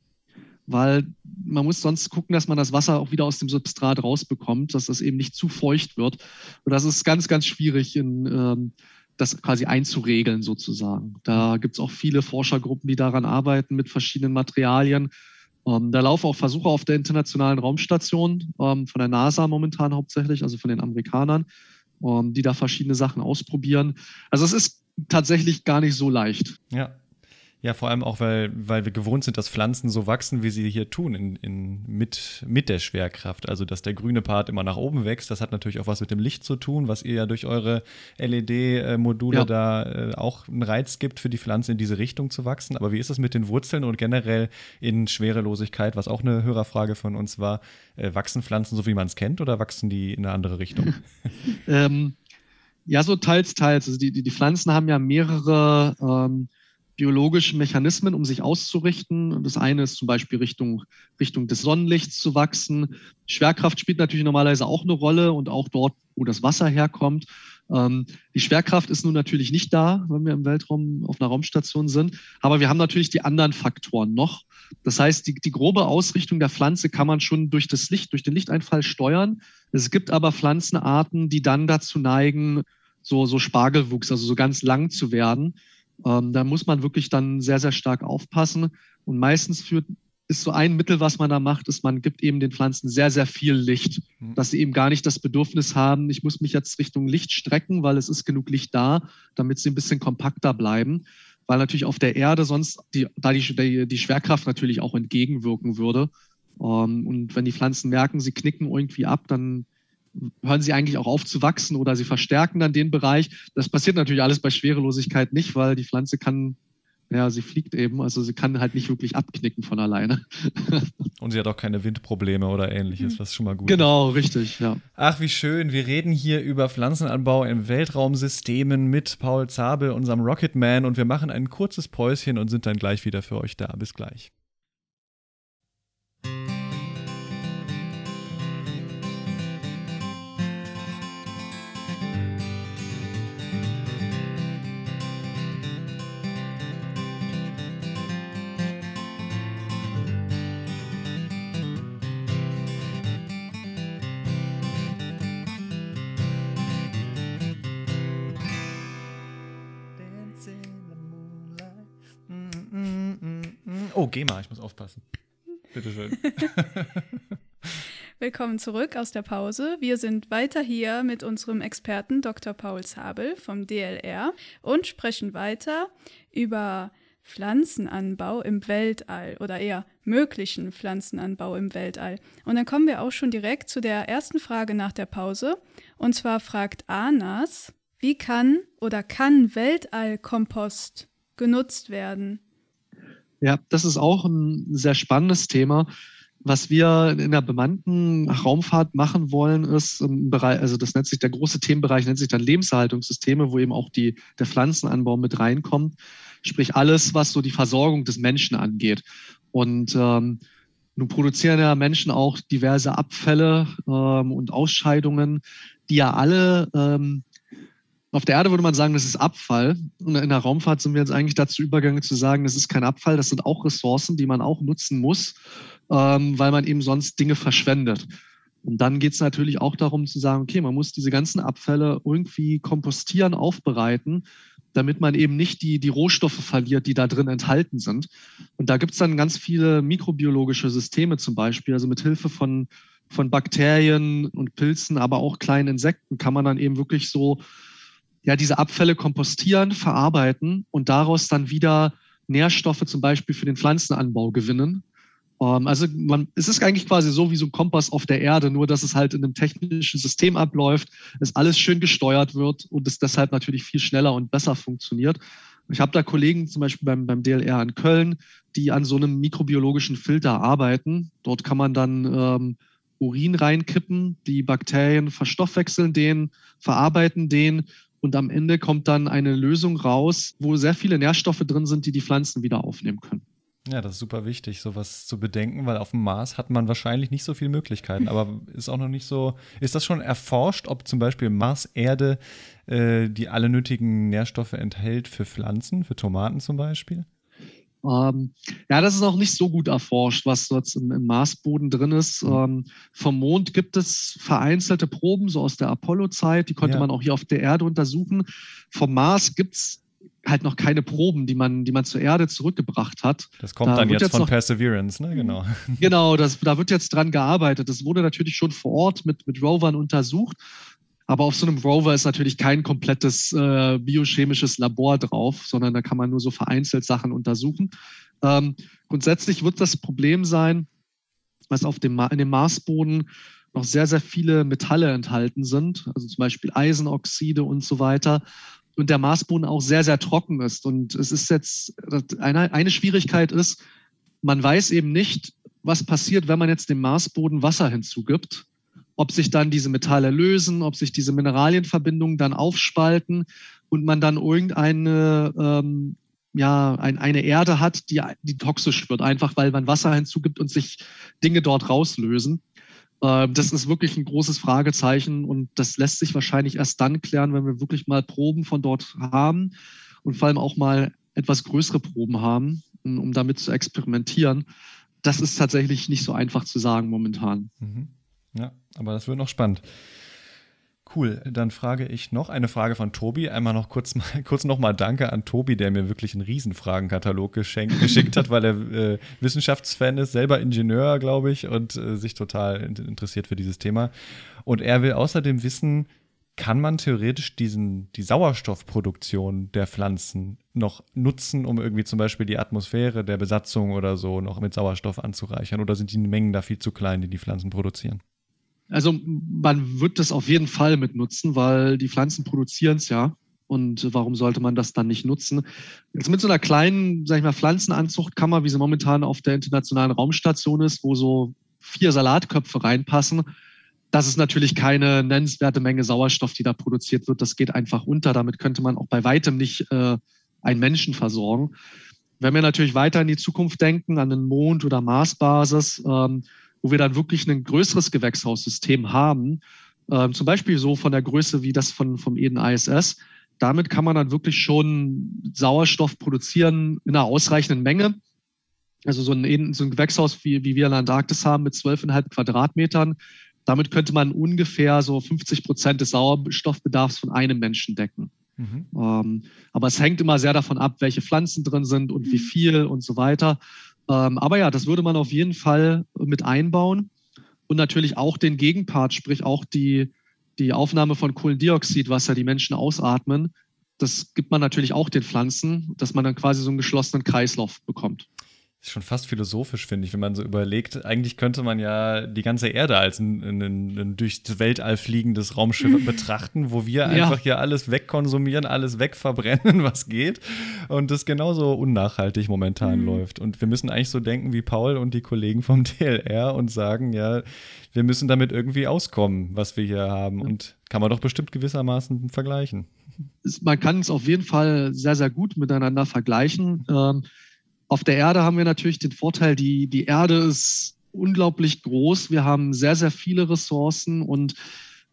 weil man muss sonst gucken, dass man das Wasser auch wieder aus dem Substrat rausbekommt, dass das eben nicht zu feucht wird. Und das ist ganz, ganz schwierig, in, ähm, das quasi einzuregeln sozusagen. Da gibt es auch viele Forschergruppen, die daran arbeiten mit verschiedenen Materialien. Ähm, da laufen auch Versuche auf der Internationalen Raumstation ähm, von der NASA momentan hauptsächlich, also von den Amerikanern, ähm, die da verschiedene Sachen ausprobieren. Also es ist tatsächlich gar nicht so leicht. Ja. Ja, vor allem auch, weil, weil wir gewohnt sind, dass Pflanzen so wachsen, wie sie hier tun, in, in, mit, mit der Schwerkraft. Also, dass der grüne Part immer nach oben wächst. Das hat natürlich auch was mit dem Licht zu tun, was ihr ja durch eure LED-Module ja. da äh, auch einen Reiz gibt, für die Pflanze in diese Richtung zu wachsen. Aber wie ist es mit den Wurzeln und generell in Schwerelosigkeit, was auch eine Hörerfrage von uns war? Äh, wachsen Pflanzen so, wie man es kennt, oder wachsen die in eine andere Richtung? ähm, ja, so teils, teils. Also die, die, die Pflanzen haben ja mehrere ähm, biologische Mechanismen, um sich auszurichten. Das eine ist zum Beispiel Richtung, Richtung des Sonnenlichts zu wachsen. Schwerkraft spielt natürlich normalerweise auch eine Rolle und auch dort, wo das Wasser herkommt. Ähm, die Schwerkraft ist nun natürlich nicht da, wenn wir im Weltraum auf einer Raumstation sind. Aber wir haben natürlich die anderen Faktoren noch. Das heißt, die, die grobe Ausrichtung der Pflanze kann man schon durch das Licht, durch den Lichteinfall steuern. Es gibt aber Pflanzenarten, die dann dazu neigen, so, so Spargelwuchs, also so ganz lang zu werden. Ähm, da muss man wirklich dann sehr, sehr stark aufpassen. Und meistens führt, ist so ein Mittel, was man da macht, ist, man gibt eben den Pflanzen sehr, sehr viel Licht, mhm. dass sie eben gar nicht das Bedürfnis haben, ich muss mich jetzt Richtung Licht strecken, weil es ist genug Licht da, damit sie ein bisschen kompakter bleiben. Weil natürlich auf der Erde sonst die, da die, die, Schwerkraft natürlich auch entgegenwirken würde. Ähm, und wenn die Pflanzen merken, sie knicken irgendwie ab, dann hören sie eigentlich auch auf zu wachsen oder sie verstärken dann den Bereich. Das passiert natürlich alles bei Schwerelosigkeit nicht, weil die Pflanze kann, ja, sie fliegt eben, also sie kann halt nicht wirklich abknicken von alleine. Und sie hat auch keine Windprobleme oder ähnliches, was schon mal gut Genau, ist. richtig, ja. Ach, wie schön. Wir reden hier über Pflanzenanbau in Weltraumsystemen mit Paul Zabel, unserem Rocketman, und wir machen ein kurzes Päuschen und sind dann gleich wieder für euch da. Bis gleich. Oh, GEMA, ich muss aufpassen. Bitteschön. Willkommen zurück aus der Pause. Wir sind weiter hier mit unserem Experten Dr. Paul Zabel vom DLR und sprechen weiter über Pflanzenanbau im Weltall oder eher möglichen Pflanzenanbau im Weltall. Und dann kommen wir auch schon direkt zu der ersten Frage nach der Pause. Und zwar fragt Anas, wie kann oder kann Weltallkompost genutzt werden? Ja, das ist auch ein sehr spannendes Thema. Was wir in der bemannten Raumfahrt machen wollen, ist im Bereich, also das nennt sich der große Themenbereich, nennt sich dann Lebenserhaltungssysteme, wo eben auch die, der Pflanzenanbau mit reinkommt. Sprich alles, was so die Versorgung des Menschen angeht. Und ähm, nun produzieren ja Menschen auch diverse Abfälle ähm, und Ausscheidungen, die ja alle ähm, auf der Erde würde man sagen, das ist Abfall. Und in der Raumfahrt sind wir jetzt eigentlich dazu übergegangen zu sagen, das ist kein Abfall, das sind auch Ressourcen, die man auch nutzen muss, ähm, weil man eben sonst Dinge verschwendet. Und dann geht es natürlich auch darum zu sagen, okay, man muss diese ganzen Abfälle irgendwie kompostieren, aufbereiten, damit man eben nicht die, die Rohstoffe verliert, die da drin enthalten sind. Und da gibt es dann ganz viele mikrobiologische Systeme zum Beispiel, also mit Hilfe von, von Bakterien und Pilzen, aber auch kleinen Insekten kann man dann eben wirklich so ja, diese Abfälle kompostieren, verarbeiten und daraus dann wieder Nährstoffe zum Beispiel für den Pflanzenanbau gewinnen. Ähm, also man, es ist eigentlich quasi so wie so ein Kompass auf der Erde, nur dass es halt in einem technischen System abläuft, es alles schön gesteuert wird und es deshalb natürlich viel schneller und besser funktioniert. Ich habe da Kollegen zum Beispiel beim, beim DLR in Köln, die an so einem mikrobiologischen Filter arbeiten. Dort kann man dann ähm, Urin reinkippen, die Bakterien verstoffwechseln den, verarbeiten den und am Ende kommt dann eine Lösung raus, wo sehr viele Nährstoffe drin sind, die die Pflanzen wieder aufnehmen können. Ja, das ist super wichtig, sowas zu bedenken, weil auf dem Mars hat man wahrscheinlich nicht so viele Möglichkeiten. Aber ist auch noch nicht so. Ist das schon erforscht, ob zum Beispiel Mars Erde äh, die alle nötigen Nährstoffe enthält für Pflanzen, für Tomaten zum Beispiel? Ähm, ja, das ist auch nicht so gut erforscht, was dort im, im Marsboden drin ist. Mhm. Ähm, vom Mond gibt es vereinzelte Proben, so aus der Apollo-Zeit, die konnte ja. man auch hier auf der Erde untersuchen. Vom Mars gibt es halt noch keine Proben, die man, die man zur Erde zurückgebracht hat. Das kommt da dann jetzt, jetzt von noch, Perseverance, ne? Genau. Genau, das, da wird jetzt dran gearbeitet. Das wurde natürlich schon vor Ort mit, mit Rovern untersucht. Aber auf so einem Rover ist natürlich kein komplettes äh, biochemisches Labor drauf, sondern da kann man nur so vereinzelt Sachen untersuchen. Ähm, grundsätzlich wird das Problem sein, dass auf dem, in dem Marsboden noch sehr, sehr viele Metalle enthalten sind, also zum Beispiel Eisenoxide und so weiter. Und der Marsboden auch sehr, sehr trocken ist. Und es ist jetzt, eine, eine Schwierigkeit ist, man weiß eben nicht, was passiert, wenn man jetzt dem Marsboden Wasser hinzugibt ob sich dann diese Metalle lösen, ob sich diese Mineralienverbindungen dann aufspalten und man dann irgendeine ähm, ja, ein, eine Erde hat, die, die toxisch wird, einfach weil man Wasser hinzugibt und sich Dinge dort rauslösen. Äh, das ist wirklich ein großes Fragezeichen und das lässt sich wahrscheinlich erst dann klären, wenn wir wirklich mal Proben von dort haben und vor allem auch mal etwas größere Proben haben, um damit zu experimentieren. Das ist tatsächlich nicht so einfach zu sagen momentan. Mhm. Ja, aber das wird noch spannend. Cool, dann frage ich noch eine Frage von Tobi. Einmal noch kurz, kurz nochmal Danke an Tobi, der mir wirklich einen Riesenfragenkatalog geschenkt, geschickt hat, weil er äh, Wissenschaftsfan ist, selber Ingenieur, glaube ich, und äh, sich total interessiert für dieses Thema. Und er will außerdem wissen, kann man theoretisch diesen, die Sauerstoffproduktion der Pflanzen noch nutzen, um irgendwie zum Beispiel die Atmosphäre der Besatzung oder so noch mit Sauerstoff anzureichern? Oder sind die Mengen da viel zu klein, die die Pflanzen produzieren? Also man wird das auf jeden Fall mit nutzen, weil die Pflanzen produzieren es ja. Und warum sollte man das dann nicht nutzen? Jetzt mit so einer kleinen, sag ich mal, Pflanzenanzuchtkammer, wie sie momentan auf der internationalen Raumstation ist, wo so vier Salatköpfe reinpassen, das ist natürlich keine nennenswerte Menge Sauerstoff, die da produziert wird. Das geht einfach unter. Damit könnte man auch bei weitem nicht äh, einen Menschen versorgen. Wenn wir natürlich weiter in die Zukunft denken, an den Mond- oder Marsbasis, ähm, wo wir dann wirklich ein größeres Gewächshaussystem haben, ähm, zum Beispiel so von der Größe wie das von, vom Eden ISS, damit kann man dann wirklich schon Sauerstoff produzieren in einer ausreichenden Menge. Also so ein, so ein Gewächshaus, wie, wie wir in der Antarktis haben, mit 12,5 Quadratmetern, damit könnte man ungefähr so 50 Prozent des Sauerstoffbedarfs von einem Menschen decken. Mhm. Ähm, aber es hängt immer sehr davon ab, welche Pflanzen drin sind und wie mhm. viel und so weiter. Ähm, aber ja, das würde man auf jeden Fall mit einbauen und natürlich auch den Gegenpart, sprich auch die, die Aufnahme von Kohlendioxid, was ja die Menschen ausatmen. Das gibt man natürlich auch den Pflanzen, dass man dann quasi so einen geschlossenen Kreislauf bekommt ist schon fast philosophisch, finde ich, wenn man so überlegt. Eigentlich könnte man ja die ganze Erde als ein, ein, ein durch das Weltall fliegendes Raumschiff betrachten, wo wir ja. einfach hier alles wegkonsumieren, alles wegverbrennen, was geht. Und das genauso unnachhaltig momentan mhm. läuft. Und wir müssen eigentlich so denken wie Paul und die Kollegen vom DLR und sagen, ja, wir müssen damit irgendwie auskommen, was wir hier haben. Und kann man doch bestimmt gewissermaßen vergleichen. Man kann es auf jeden Fall sehr, sehr gut miteinander vergleichen. Ähm, auf der Erde haben wir natürlich den Vorteil, die, die Erde ist unglaublich groß. Wir haben sehr, sehr viele Ressourcen und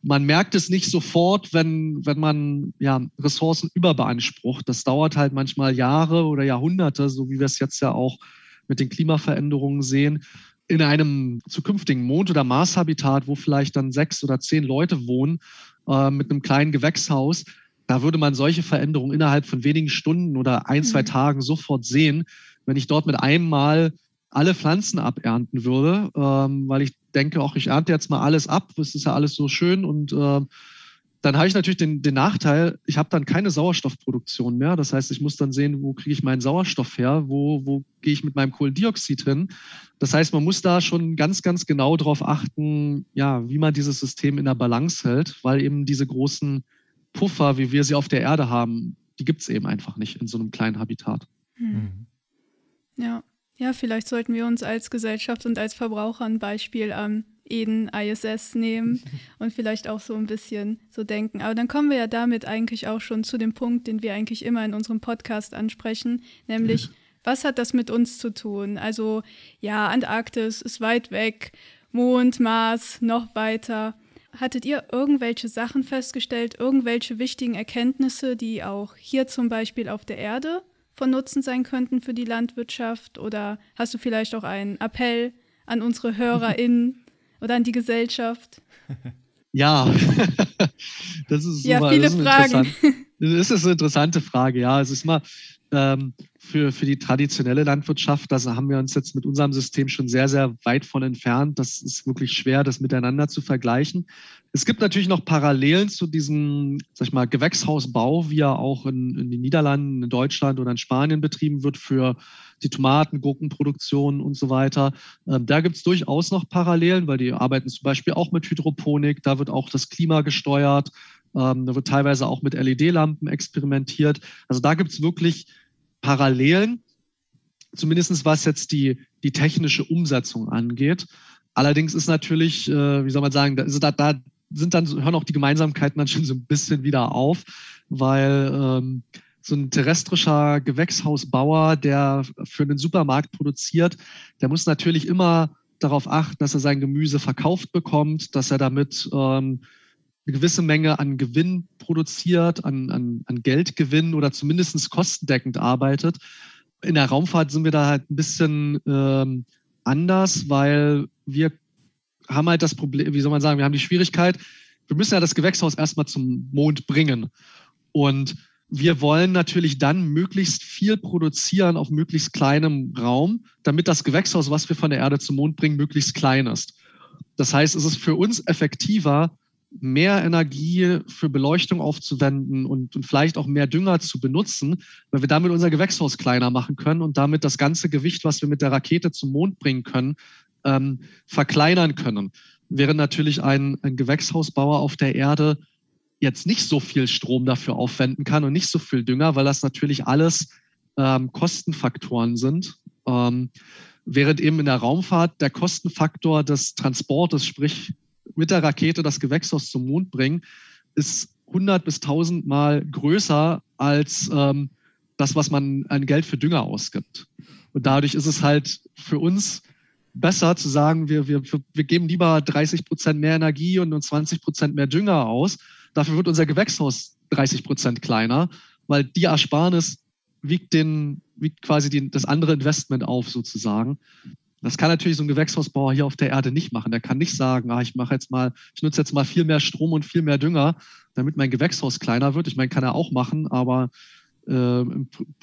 man merkt es nicht sofort, wenn, wenn man ja, Ressourcen überbeansprucht. Das dauert halt manchmal Jahre oder Jahrhunderte, so wie wir es jetzt ja auch mit den Klimaveränderungen sehen. In einem zukünftigen Mond- oder Marshabitat, wo vielleicht dann sechs oder zehn Leute wohnen, äh, mit einem kleinen Gewächshaus, da würde man solche Veränderungen innerhalb von wenigen Stunden oder ein, zwei mhm. Tagen sofort sehen wenn ich dort mit einem Mal alle Pflanzen abernten würde, ähm, weil ich denke, auch ich ernte jetzt mal alles ab, das ist ja alles so schön und äh, dann habe ich natürlich den, den Nachteil, ich habe dann keine Sauerstoffproduktion mehr. Das heißt, ich muss dann sehen, wo kriege ich meinen Sauerstoff her, wo, wo gehe ich mit meinem Kohlendioxid hin. Das heißt, man muss da schon ganz, ganz genau darauf achten, ja, wie man dieses System in der Balance hält, weil eben diese großen Puffer, wie wir sie auf der Erde haben, die gibt es eben einfach nicht in so einem kleinen Habitat. Mhm. Ja. Ja, vielleicht sollten wir uns als Gesellschaft und als Verbraucher ein Beispiel am Eden ISS nehmen und vielleicht auch so ein bisschen so denken. Aber dann kommen wir ja damit eigentlich auch schon zu dem Punkt, den wir eigentlich immer in unserem Podcast ansprechen, nämlich was hat das mit uns zu tun? Also ja, Antarktis ist weit weg, Mond, Mars noch weiter. Hattet ihr irgendwelche Sachen festgestellt, irgendwelche wichtigen Erkenntnisse, die auch hier zum Beispiel auf der Erde von Nutzen sein könnten für die Landwirtschaft? Oder hast du vielleicht auch einen Appell an unsere HörerInnen oder an die Gesellschaft? Ja, das ist ja, super, viele das Fragen. Das ist eine interessante Frage, ja. Es ist mal ähm, für, für die traditionelle Landwirtschaft, da haben wir uns jetzt mit unserem System schon sehr, sehr weit von entfernt. Das ist wirklich schwer, das miteinander zu vergleichen. Es gibt natürlich noch Parallelen zu diesem, sag ich mal, Gewächshausbau, wie er auch in, in den Niederlanden, in Deutschland oder in Spanien betrieben wird für die Tomaten, Gurkenproduktion und so weiter. Ähm, da gibt es durchaus noch Parallelen, weil die arbeiten zum Beispiel auch mit Hydroponik. Da wird auch das Klima gesteuert. Ähm, da wird teilweise auch mit LED-Lampen experimentiert. Also da gibt es wirklich Parallelen, zumindest was jetzt die, die technische Umsetzung angeht. Allerdings ist natürlich, äh, wie soll man sagen, da, da, sind dann, hören auch die Gemeinsamkeiten dann schon so ein bisschen wieder auf, weil ähm, so ein terrestrischer Gewächshausbauer, der für einen Supermarkt produziert, der muss natürlich immer darauf achten, dass er sein Gemüse verkauft bekommt, dass er damit ähm, eine gewisse Menge an Gewinn produziert, an, an, an Geldgewinn oder zumindest kostendeckend arbeitet. In der Raumfahrt sind wir da halt ein bisschen ähm, anders, weil wir haben halt das Problem, wie soll man sagen, wir haben die Schwierigkeit, wir müssen ja das Gewächshaus erstmal zum Mond bringen. Und wir wollen natürlich dann möglichst viel produzieren auf möglichst kleinem Raum, damit das Gewächshaus, was wir von der Erde zum Mond bringen, möglichst klein ist. Das heißt, es ist für uns effektiver, mehr Energie für Beleuchtung aufzuwenden und, und, vielleicht auch mehr Dünger zu benutzen, weil wir damit unser Gewächshaus kleiner machen können und damit das ganze Gewicht, was wir mit der Rakete zum Mond bringen können, ähm, verkleinern können. Während natürlich ein, ein Gewächshausbauer auf der Erde jetzt nicht so viel Strom dafür aufwenden kann und nicht so viel Dünger, weil das natürlich alles ähm, Kostenfaktoren sind. Ähm, während eben in der Raumfahrt der Kostenfaktor des Transportes, sprich mit der Rakete das Gewächshaus zum Mond bringen, ist 100 bis 1000 Mal größer als ähm, das, was man an Geld für Dünger ausgibt. Und dadurch ist es halt für uns besser zu sagen, wir, wir, wir geben lieber 30 Prozent mehr Energie und 20 Prozent mehr Dünger aus. Dafür wird unser Gewächshaus 30 Prozent kleiner, weil die Ersparnis wiegt, den, wiegt quasi die, das andere Investment auf sozusagen. Das kann natürlich so ein Gewächshausbauer hier auf der Erde nicht machen. Der kann nicht sagen, ah, ich mache jetzt mal, ich nutze jetzt mal viel mehr Strom und viel mehr Dünger, damit mein Gewächshaus kleiner wird. Ich meine, kann er auch machen, aber äh,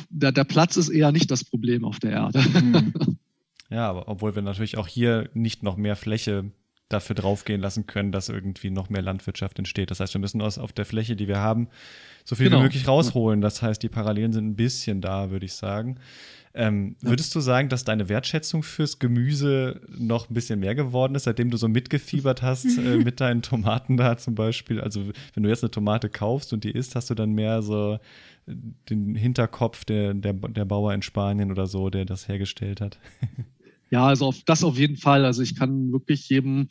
der, der Platz ist eher nicht das Problem auf der Erde. Mhm. Ja, aber obwohl wir natürlich auch hier nicht noch mehr Fläche dafür draufgehen lassen können, dass irgendwie noch mehr Landwirtschaft entsteht. Das heißt, wir müssen aus auf der Fläche, die wir haben, so viel genau. wie möglich rausholen. Das heißt, die Parallelen sind ein bisschen da, würde ich sagen. Ähm. Würdest du sagen, dass deine Wertschätzung fürs Gemüse noch ein bisschen mehr geworden ist, seitdem du so mitgefiebert hast äh, mit deinen Tomaten da zum Beispiel? Also wenn du jetzt eine Tomate kaufst und die isst, hast du dann mehr so den Hinterkopf der, der, der Bauer in Spanien oder so, der das hergestellt hat? Ja, also auf, das auf jeden Fall. Also ich kann wirklich jedem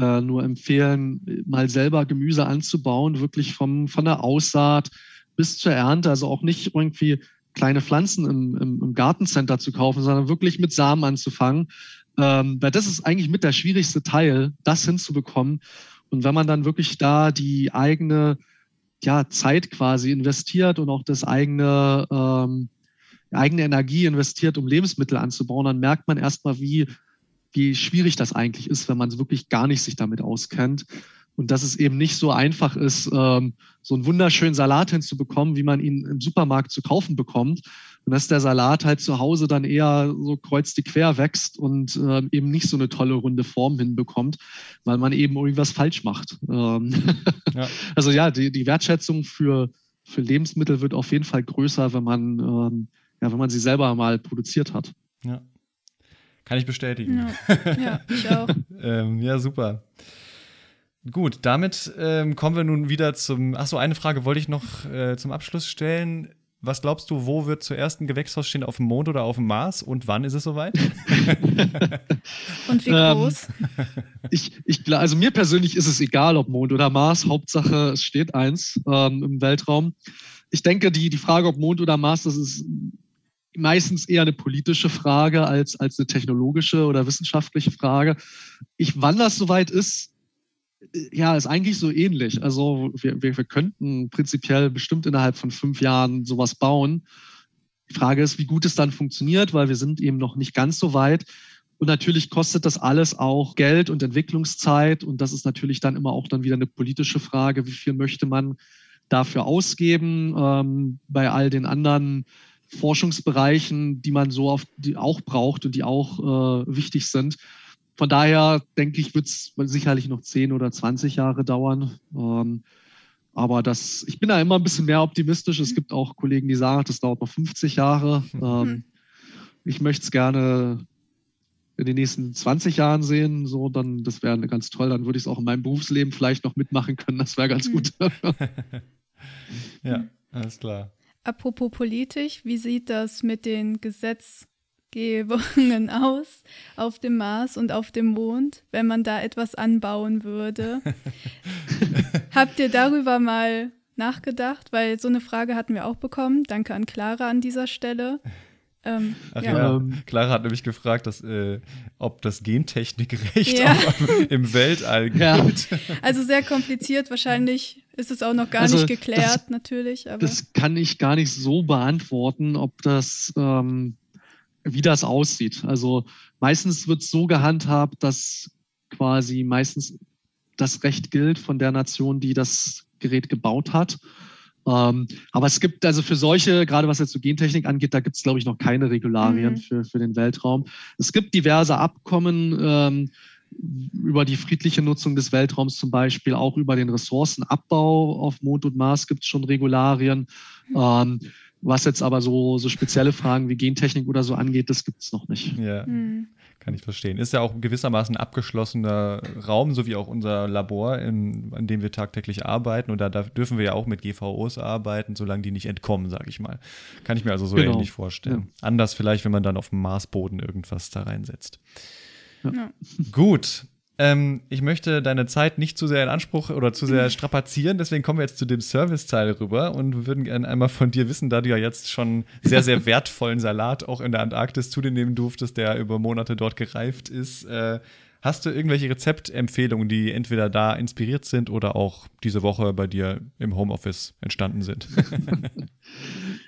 äh, nur empfehlen, mal selber Gemüse anzubauen, wirklich vom, von der Aussaat bis zur Ernte. Also auch nicht irgendwie kleine Pflanzen im, im, im Gartencenter zu kaufen, sondern wirklich mit Samen anzufangen. Ähm, weil das ist eigentlich mit der schwierigste Teil, das hinzubekommen. Und wenn man dann wirklich da die eigene ja, Zeit quasi investiert und auch das eigene ähm, eigene Energie investiert, um Lebensmittel anzubauen, dann merkt man erstmal, wie, wie schwierig das eigentlich ist, wenn man wirklich gar nicht sich damit auskennt. Und dass es eben nicht so einfach ist, ähm, so einen wunderschönen Salat hinzubekommen, wie man ihn im Supermarkt zu kaufen bekommt. Und dass der Salat halt zu Hause dann eher so kreuz die quer wächst und ähm, eben nicht so eine tolle runde Form hinbekommt, weil man eben irgendwas falsch macht. Ähm ja. Also ja, die, die Wertschätzung für, für Lebensmittel wird auf jeden Fall größer, wenn man ähm, ja, wenn man sie selber mal produziert hat. Ja. Kann ich bestätigen. Ja, ja ich auch. ähm, ja, super. Gut, damit ähm, kommen wir nun wieder zum. Achso, eine Frage wollte ich noch äh, zum Abschluss stellen. Was glaubst du, wo wird zuerst ein Gewächshaus stehen, auf dem Mond oder auf dem Mars? Und wann ist es soweit? und wie groß? Ähm, ich, ich, also mir persönlich ist es egal, ob Mond oder Mars. Hauptsache, es steht eins ähm, im Weltraum. Ich denke, die, die Frage, ob Mond oder Mars, das ist meistens eher eine politische Frage als, als eine technologische oder wissenschaftliche Frage. Ich, wann das soweit ist, ja, ist eigentlich so ähnlich. Also wir, wir, wir könnten prinzipiell bestimmt innerhalb von fünf Jahren sowas bauen. Die Frage ist, wie gut es dann funktioniert, weil wir sind eben noch nicht ganz so weit. Und natürlich kostet das alles auch Geld und Entwicklungszeit. Und das ist natürlich dann immer auch dann wieder eine politische Frage. Wie viel möchte man dafür ausgeben? Ähm, bei all den anderen Forschungsbereichen, die man so auf, auch braucht und die auch äh, wichtig sind. Von daher denke ich, wird es sicherlich noch 10 oder 20 Jahre dauern. Ähm, aber das, ich bin da immer ein bisschen mehr optimistisch. Es gibt auch Kollegen, die sagen, das dauert noch 50 Jahre. Ähm, hm. ich möchte es gerne in den nächsten 20 Jahren sehen. So, dann, das wäre ganz toll. Dann würde ich es auch in meinem Berufsleben vielleicht noch mitmachen können. Das wäre ganz hm. gut. ja, alles klar. Apropos politisch, wie sieht das mit den Gesetzgebungen aus auf dem Mars und auf dem Mond, wenn man da etwas anbauen würde? Habt ihr darüber mal nachgedacht, weil so eine Frage hatten wir auch bekommen. Danke an Clara an dieser Stelle. Ähm, Ach ja. ja. Ähm, Clara hat nämlich gefragt, dass, äh, ob das Gentechnikrecht ja. im Weltall gilt. Ja. Also sehr kompliziert, wahrscheinlich ist es auch noch gar also nicht geklärt, das, natürlich. Aber. Das kann ich gar nicht so beantworten, ob das, ähm, wie das aussieht. Also meistens wird es so gehandhabt, dass quasi meistens das Recht gilt von der Nation, die das Gerät gebaut hat. Ähm, aber es gibt also für solche, gerade was jetzt so Gentechnik angeht, da gibt es, glaube ich, noch keine Regularien mhm. für, für den Weltraum. Es gibt diverse Abkommen ähm, über die friedliche Nutzung des Weltraums zum Beispiel, auch über den Ressourcenabbau auf Mond und Mars gibt es schon Regularien. Mhm. Ähm, was jetzt aber so, so spezielle Fragen wie Gentechnik oder so angeht, das gibt es noch nicht. Ja. Mhm. Kann ich verstehen. Ist ja auch gewissermaßen ein abgeschlossener Raum, so wie auch unser Labor, in, in dem wir tagtäglich arbeiten. Und da, da, dürfen wir ja auch mit GVOs arbeiten, solange die nicht entkommen, sage ich mal. Kann ich mir also so genau. ähnlich vorstellen. Ja. Anders vielleicht, wenn man dann auf dem Marsboden irgendwas da reinsetzt. Ja. Gut, ähm, ich möchte deine Zeit nicht zu sehr in Anspruch oder zu sehr strapazieren, deswegen kommen wir jetzt zu dem Service-Teil rüber und würden gerne einmal von dir wissen, da du ja jetzt schon sehr, sehr wertvollen Salat auch in der Antarktis zu dir nehmen durftest, der über Monate dort gereift ist. Äh, hast du irgendwelche Rezeptempfehlungen, die entweder da inspiriert sind oder auch diese Woche bei dir im Homeoffice entstanden sind?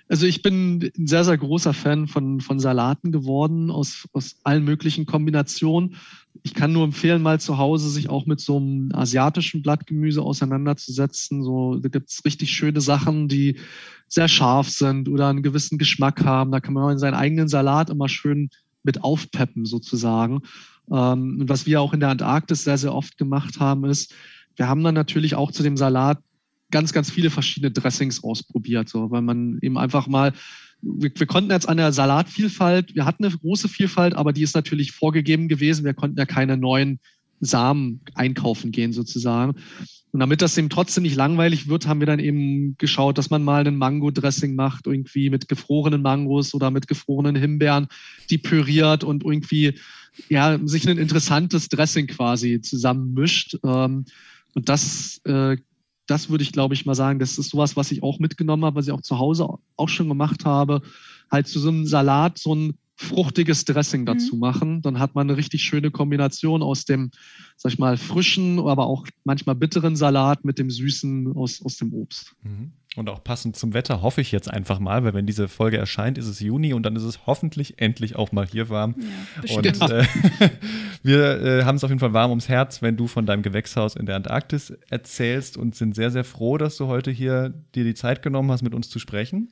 Also ich bin ein sehr, sehr großer Fan von, von Salaten geworden, aus, aus allen möglichen Kombinationen ich kann nur empfehlen, mal zu Hause sich auch mit so einem asiatischen Blattgemüse auseinanderzusetzen. So, da gibt es richtig schöne Sachen, die sehr scharf sind oder einen gewissen Geschmack haben. Da kann man in seinen eigenen Salat immer schön mit aufpeppen, sozusagen. Ähm, und was wir auch in der Antarktis sehr, sehr oft gemacht haben, ist, wir haben dann natürlich auch zu dem Salat ganz, ganz viele verschiedene Dressings ausprobiert, so, weil man eben einfach mal wir, wir, konnten jetzt an der Salatvielfalt, wir hatten eine große Vielfalt, aber die ist natürlich vorgegeben gewesen. Wir konnten ja keine neuen Samen einkaufen gehen sozusagen. Und damit das eben trotzdem nicht langweilig wird, haben wir dann eben geschaut, dass man mal ein Mango-Dressing macht, irgendwie mit gefrorenen Mangos oder mit gefrorenen Himbeeren, die püriert und irgendwie ja, sich ein interessantes Dressing quasi zusammenmischt. Ähm, und das äh, das würde ich, glaube ich, mal sagen, das ist sowas, was ich auch mitgenommen habe, was ich auch zu Hause auch schon gemacht habe. Halt zu so einem Salat so ein fruchtiges Dressing mhm. dazu machen. Dann hat man eine richtig schöne Kombination aus dem, sag ich mal, frischen, aber auch manchmal bitteren Salat mit dem süßen aus, aus dem Obst. Mhm. Und auch passend zum Wetter hoffe ich jetzt einfach mal, weil wenn diese Folge erscheint, ist es Juni und dann ist es hoffentlich endlich auch mal hier warm. Ja, und äh, wir äh, haben es auf jeden Fall warm ums Herz, wenn du von deinem Gewächshaus in der Antarktis erzählst und sind sehr, sehr froh, dass du heute hier dir die Zeit genommen hast, mit uns zu sprechen.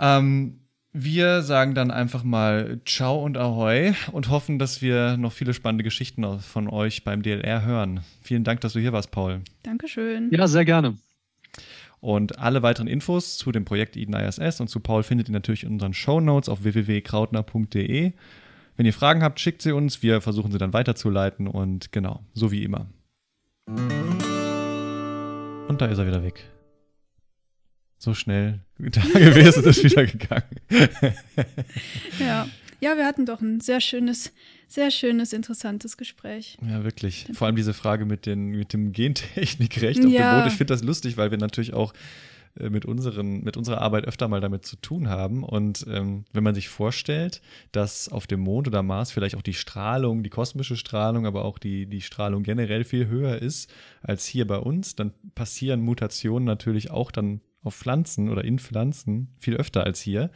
Ähm, wir sagen dann einfach mal Ciao und Ahoi und hoffen, dass wir noch viele spannende Geschichten von euch beim DLR hören. Vielen Dank, dass du hier warst, Paul. Dankeschön. Ja, sehr gerne. Und alle weiteren Infos zu dem Projekt Eden ISS und zu Paul findet ihr natürlich in unseren Show Notes auf www.krautner.de. Wenn ihr Fragen habt, schickt sie uns. Wir versuchen sie dann weiterzuleiten und genau, so wie immer. Und da ist er wieder weg. So schnell da gewesen ist wieder gegangen. ja. ja, wir hatten doch ein sehr schönes sehr schönes, interessantes Gespräch. Ja, wirklich. Vor allem diese Frage mit, den, mit dem Gentechnikrecht auf ja. dem Boot. Ich finde das lustig, weil wir natürlich auch mit, unseren, mit unserer Arbeit öfter mal damit zu tun haben. Und ähm, wenn man sich vorstellt, dass auf dem Mond oder Mars vielleicht auch die Strahlung, die kosmische Strahlung, aber auch die, die Strahlung generell viel höher ist als hier bei uns, dann passieren Mutationen natürlich auch dann auf Pflanzen oder in Pflanzen viel öfter als hier.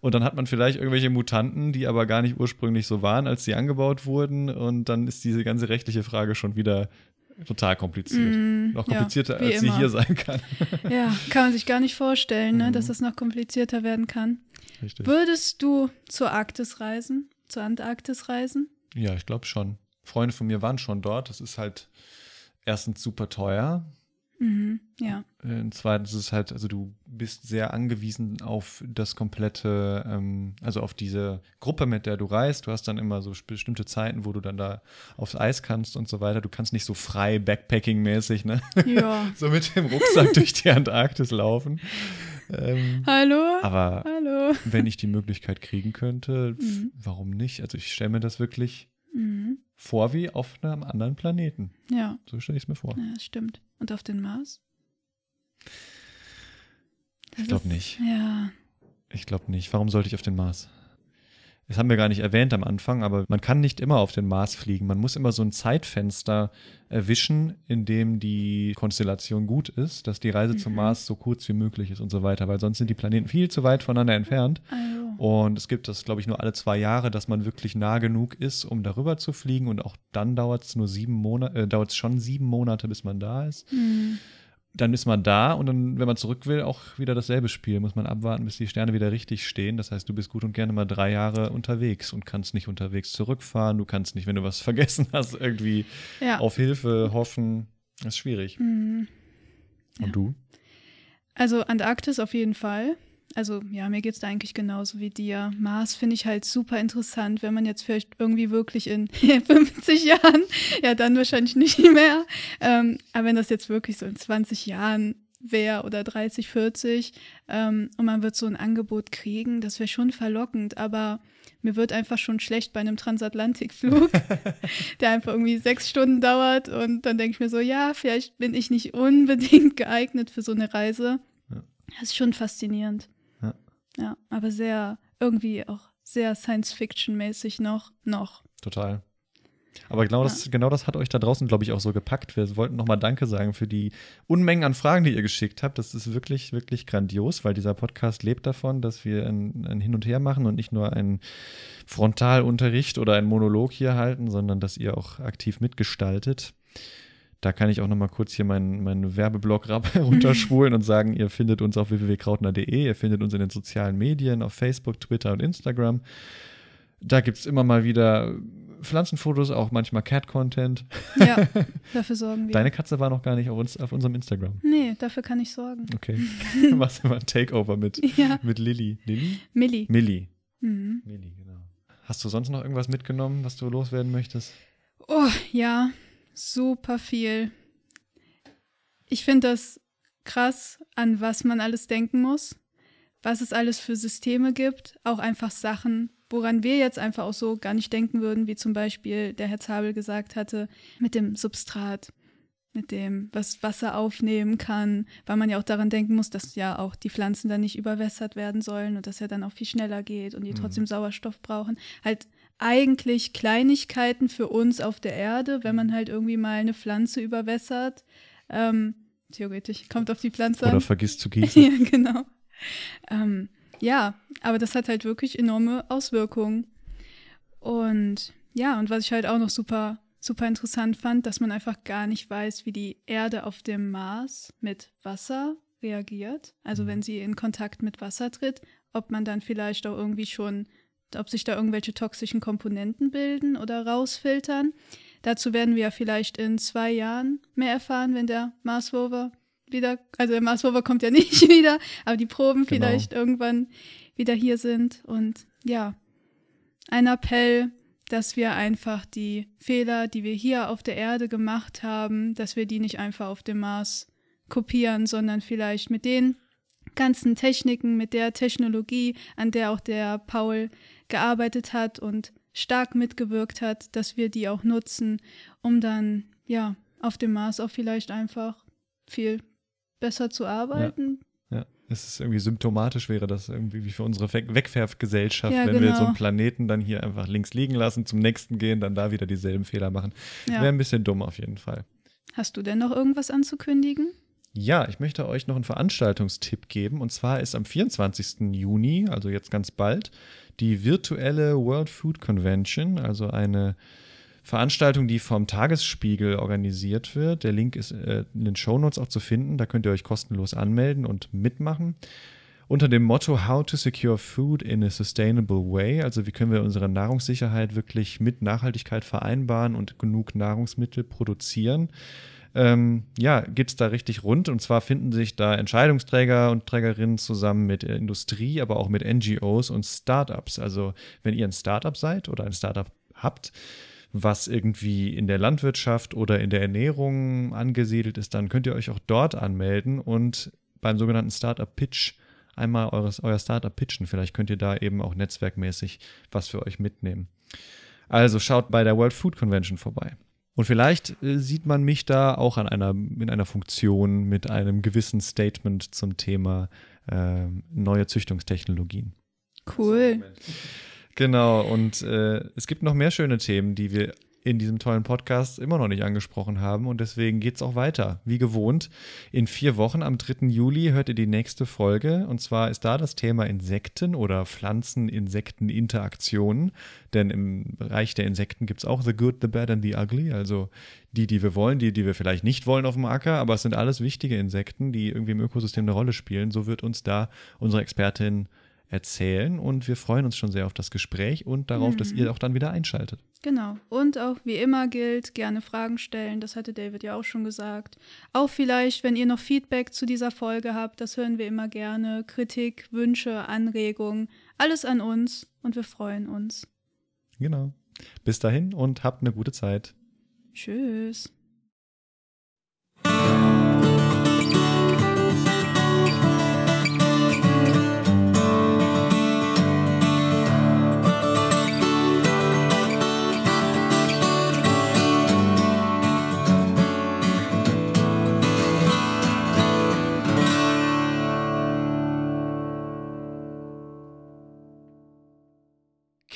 Und dann hat man vielleicht irgendwelche Mutanten, die aber gar nicht ursprünglich so waren, als sie angebaut wurden. Und dann ist diese ganze rechtliche Frage schon wieder total kompliziert. Mm, noch komplizierter, ja, als immer. sie hier sein kann. Ja, kann man sich gar nicht vorstellen, ne, mhm. dass das noch komplizierter werden kann. Richtig. Würdest du zur Arktis reisen? Zur Antarktis reisen? Ja, ich glaube schon. Freunde von mir waren schon dort. Das ist halt erstens super teuer. Mhm, ja. Äh, zweitens ist es halt, also du bist sehr angewiesen auf das komplette, ähm, also auf diese Gruppe, mit der du reist. Du hast dann immer so bestimmte Zeiten, wo du dann da aufs Eis kannst und so weiter. Du kannst nicht so frei Backpacking-mäßig, ne? Ja. so mit dem Rucksack durch die Antarktis laufen. Ähm, Hallo? Aber Hallo. wenn ich die Möglichkeit kriegen könnte, mhm. warum nicht? Also ich stelle mir das wirklich mhm. Vor wie auf einem anderen Planeten. Ja. So stelle ich es mir vor. Ja, das stimmt. Und auf den Mars? Ich glaube nicht. Ja. Ich glaube nicht. Warum sollte ich auf den Mars? Das haben wir gar nicht erwähnt am Anfang, aber man kann nicht immer auf den Mars fliegen. Man muss immer so ein Zeitfenster erwischen, in dem die Konstellation gut ist, dass die Reise mhm. zum Mars so kurz wie möglich ist und so weiter, weil sonst sind die Planeten viel zu weit voneinander entfernt. Also. Und es gibt das, glaube ich, nur alle zwei Jahre, dass man wirklich nah genug ist, um darüber zu fliegen. Und auch dann dauert es nur sieben Monate, äh, dauert es schon sieben Monate, bis man da ist. Mhm dann ist man da und dann, wenn man zurück will, auch wieder dasselbe Spiel. Muss man abwarten, bis die Sterne wieder richtig stehen. Das heißt, du bist gut und gerne mal drei Jahre unterwegs und kannst nicht unterwegs zurückfahren. Du kannst nicht, wenn du was vergessen hast, irgendwie ja. auf Hilfe hoffen. Das ist schwierig. Mhm. Und ja. du? Also Antarktis auf jeden Fall. Also ja, mir geht es da eigentlich genauso wie dir. Mars finde ich halt super interessant, wenn man jetzt vielleicht irgendwie wirklich in 50 Jahren, ja dann wahrscheinlich nicht mehr, ähm, aber wenn das jetzt wirklich so in 20 Jahren wäre oder 30, 40 ähm, und man wird so ein Angebot kriegen, das wäre schon verlockend, aber mir wird einfach schon schlecht bei einem Transatlantikflug, der einfach irgendwie sechs Stunden dauert und dann denke ich mir so, ja, vielleicht bin ich nicht unbedingt geeignet für so eine Reise. Das ist schon faszinierend. Ja, aber sehr, irgendwie auch sehr Science-Fiction-mäßig noch, noch. Total. Aber genau, ja. das, genau das hat euch da draußen, glaube ich, auch so gepackt. Wir wollten nochmal Danke sagen für die Unmengen an Fragen, die ihr geschickt habt. Das ist wirklich, wirklich grandios, weil dieser Podcast lebt davon, dass wir ein, ein Hin und Her machen und nicht nur einen Frontalunterricht oder einen Monolog hier halten, sondern dass ihr auch aktiv mitgestaltet. Da kann ich auch noch mal kurz hier meinen, meinen Werbeblock runterspulen und sagen, ihr findet uns auf www.krautner.de, ihr findet uns in den sozialen Medien, auf Facebook, Twitter und Instagram. Da gibt es immer mal wieder Pflanzenfotos, auch manchmal Cat-Content. Ja, dafür sorgen wir. Deine Katze war noch gar nicht auf, uns, auf unserem Instagram. Nee, dafür kann ich sorgen. Okay. Was immer ein Takeover mit, ja. mit Lilly. Lilly? Millie. Millie. Mhm. Millie, genau. Hast du sonst noch irgendwas mitgenommen, was du loswerden möchtest? Oh, ja super viel. Ich finde das krass, an was man alles denken muss, was es alles für Systeme gibt, auch einfach Sachen, woran wir jetzt einfach auch so gar nicht denken würden, wie zum Beispiel der Herr Zabel gesagt hatte, mit dem Substrat, mit dem, was Wasser aufnehmen kann, weil man ja auch daran denken muss, dass ja auch die Pflanzen dann nicht überwässert werden sollen und dass ja dann auch viel schneller geht und die mhm. trotzdem Sauerstoff brauchen. Halt eigentlich Kleinigkeiten für uns auf der Erde, wenn man halt irgendwie mal eine Pflanze überwässert. Ähm, theoretisch kommt auf die Pflanze Oder an. vergisst zu gießen. ja, genau. Ähm, ja, aber das hat halt wirklich enorme Auswirkungen. Und ja, und was ich halt auch noch super, super interessant fand, dass man einfach gar nicht weiß, wie die Erde auf dem Mars mit Wasser reagiert. Also mhm. wenn sie in Kontakt mit Wasser tritt, ob man dann vielleicht auch irgendwie schon ob sich da irgendwelche toxischen Komponenten bilden oder rausfiltern. Dazu werden wir ja vielleicht in zwei Jahren mehr erfahren, wenn der Mars Rover wieder, also der Mars Rover kommt ja nicht wieder, aber die Proben genau. vielleicht irgendwann wieder hier sind. Und ja, ein Appell, dass wir einfach die Fehler, die wir hier auf der Erde gemacht haben, dass wir die nicht einfach auf dem Mars kopieren, sondern vielleicht mit den ganzen Techniken, mit der Technologie, an der auch der Paul gearbeitet hat und stark mitgewirkt hat, dass wir die auch nutzen, um dann, ja, auf dem Mars auch vielleicht einfach viel besser zu arbeiten. Ja, ja. es ist irgendwie symptomatisch, wäre das irgendwie wie für unsere Wegwerfgesellschaft, ja, wenn genau. wir so einen Planeten dann hier einfach links liegen lassen, zum nächsten gehen, dann da wieder dieselben Fehler machen. Ja. Wäre ein bisschen dumm auf jeden Fall. Hast du denn noch irgendwas anzukündigen? Ja, ich möchte euch noch einen Veranstaltungstipp geben. Und zwar ist am 24. Juni, also jetzt ganz bald, die virtuelle World Food Convention, also eine Veranstaltung, die vom Tagesspiegel organisiert wird. Der Link ist äh, in den Shownotes auch zu finden. Da könnt ihr euch kostenlos anmelden und mitmachen. Unter dem Motto How to Secure Food in a Sustainable Way, also wie können wir unsere Nahrungssicherheit wirklich mit Nachhaltigkeit vereinbaren und genug Nahrungsmittel produzieren ähm, ja, geht es da richtig rund. Und zwar finden sich da Entscheidungsträger und Trägerinnen zusammen mit Industrie, aber auch mit NGOs und Startups. Also wenn ihr ein Startup seid oder ein Startup habt, was irgendwie in der Landwirtschaft oder in der Ernährung angesiedelt ist, dann könnt ihr euch auch dort anmelden und beim sogenannten Startup Pitch einmal eures, euer Startup pitchen. Vielleicht könnt ihr da eben auch netzwerkmäßig was für euch mitnehmen. Also schaut bei der World Food Convention vorbei. Und vielleicht äh, sieht man mich da auch an einer, in einer Funktion mit einem gewissen Statement zum Thema äh, neue Züchtungstechnologien. Cool. Genau, und äh, es gibt noch mehr schöne Themen, die wir in diesem tollen Podcast immer noch nicht angesprochen haben. Und deswegen geht es auch weiter. Wie gewohnt, in vier Wochen am 3. Juli hört ihr die nächste Folge. Und zwar ist da das Thema Insekten oder Pflanzen-Insekten-Interaktionen. Denn im Bereich der Insekten gibt es auch The Good, The Bad and The Ugly. Also die, die wir wollen, die, die wir vielleicht nicht wollen auf dem Acker. Aber es sind alles wichtige Insekten, die irgendwie im Ökosystem eine Rolle spielen. So wird uns da unsere Expertin erzählen und wir freuen uns schon sehr auf das Gespräch und darauf, mhm. dass ihr auch dann wieder einschaltet. Genau. Und auch wie immer gilt, gerne Fragen stellen. Das hatte David ja auch schon gesagt. Auch vielleicht, wenn ihr noch Feedback zu dieser Folge habt, das hören wir immer gerne. Kritik, Wünsche, Anregungen, alles an uns und wir freuen uns. Genau. Bis dahin und habt eine gute Zeit. Tschüss.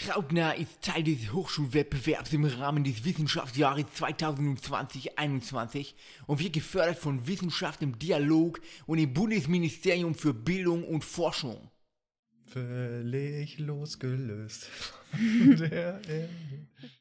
Krautner ist Teil des Hochschulwettbewerbs im Rahmen des Wissenschaftsjahres 2020-21 und wird gefördert von Wissenschaft im Dialog und dem Bundesministerium für Bildung und Forschung. Völlig losgelöst von der Erde.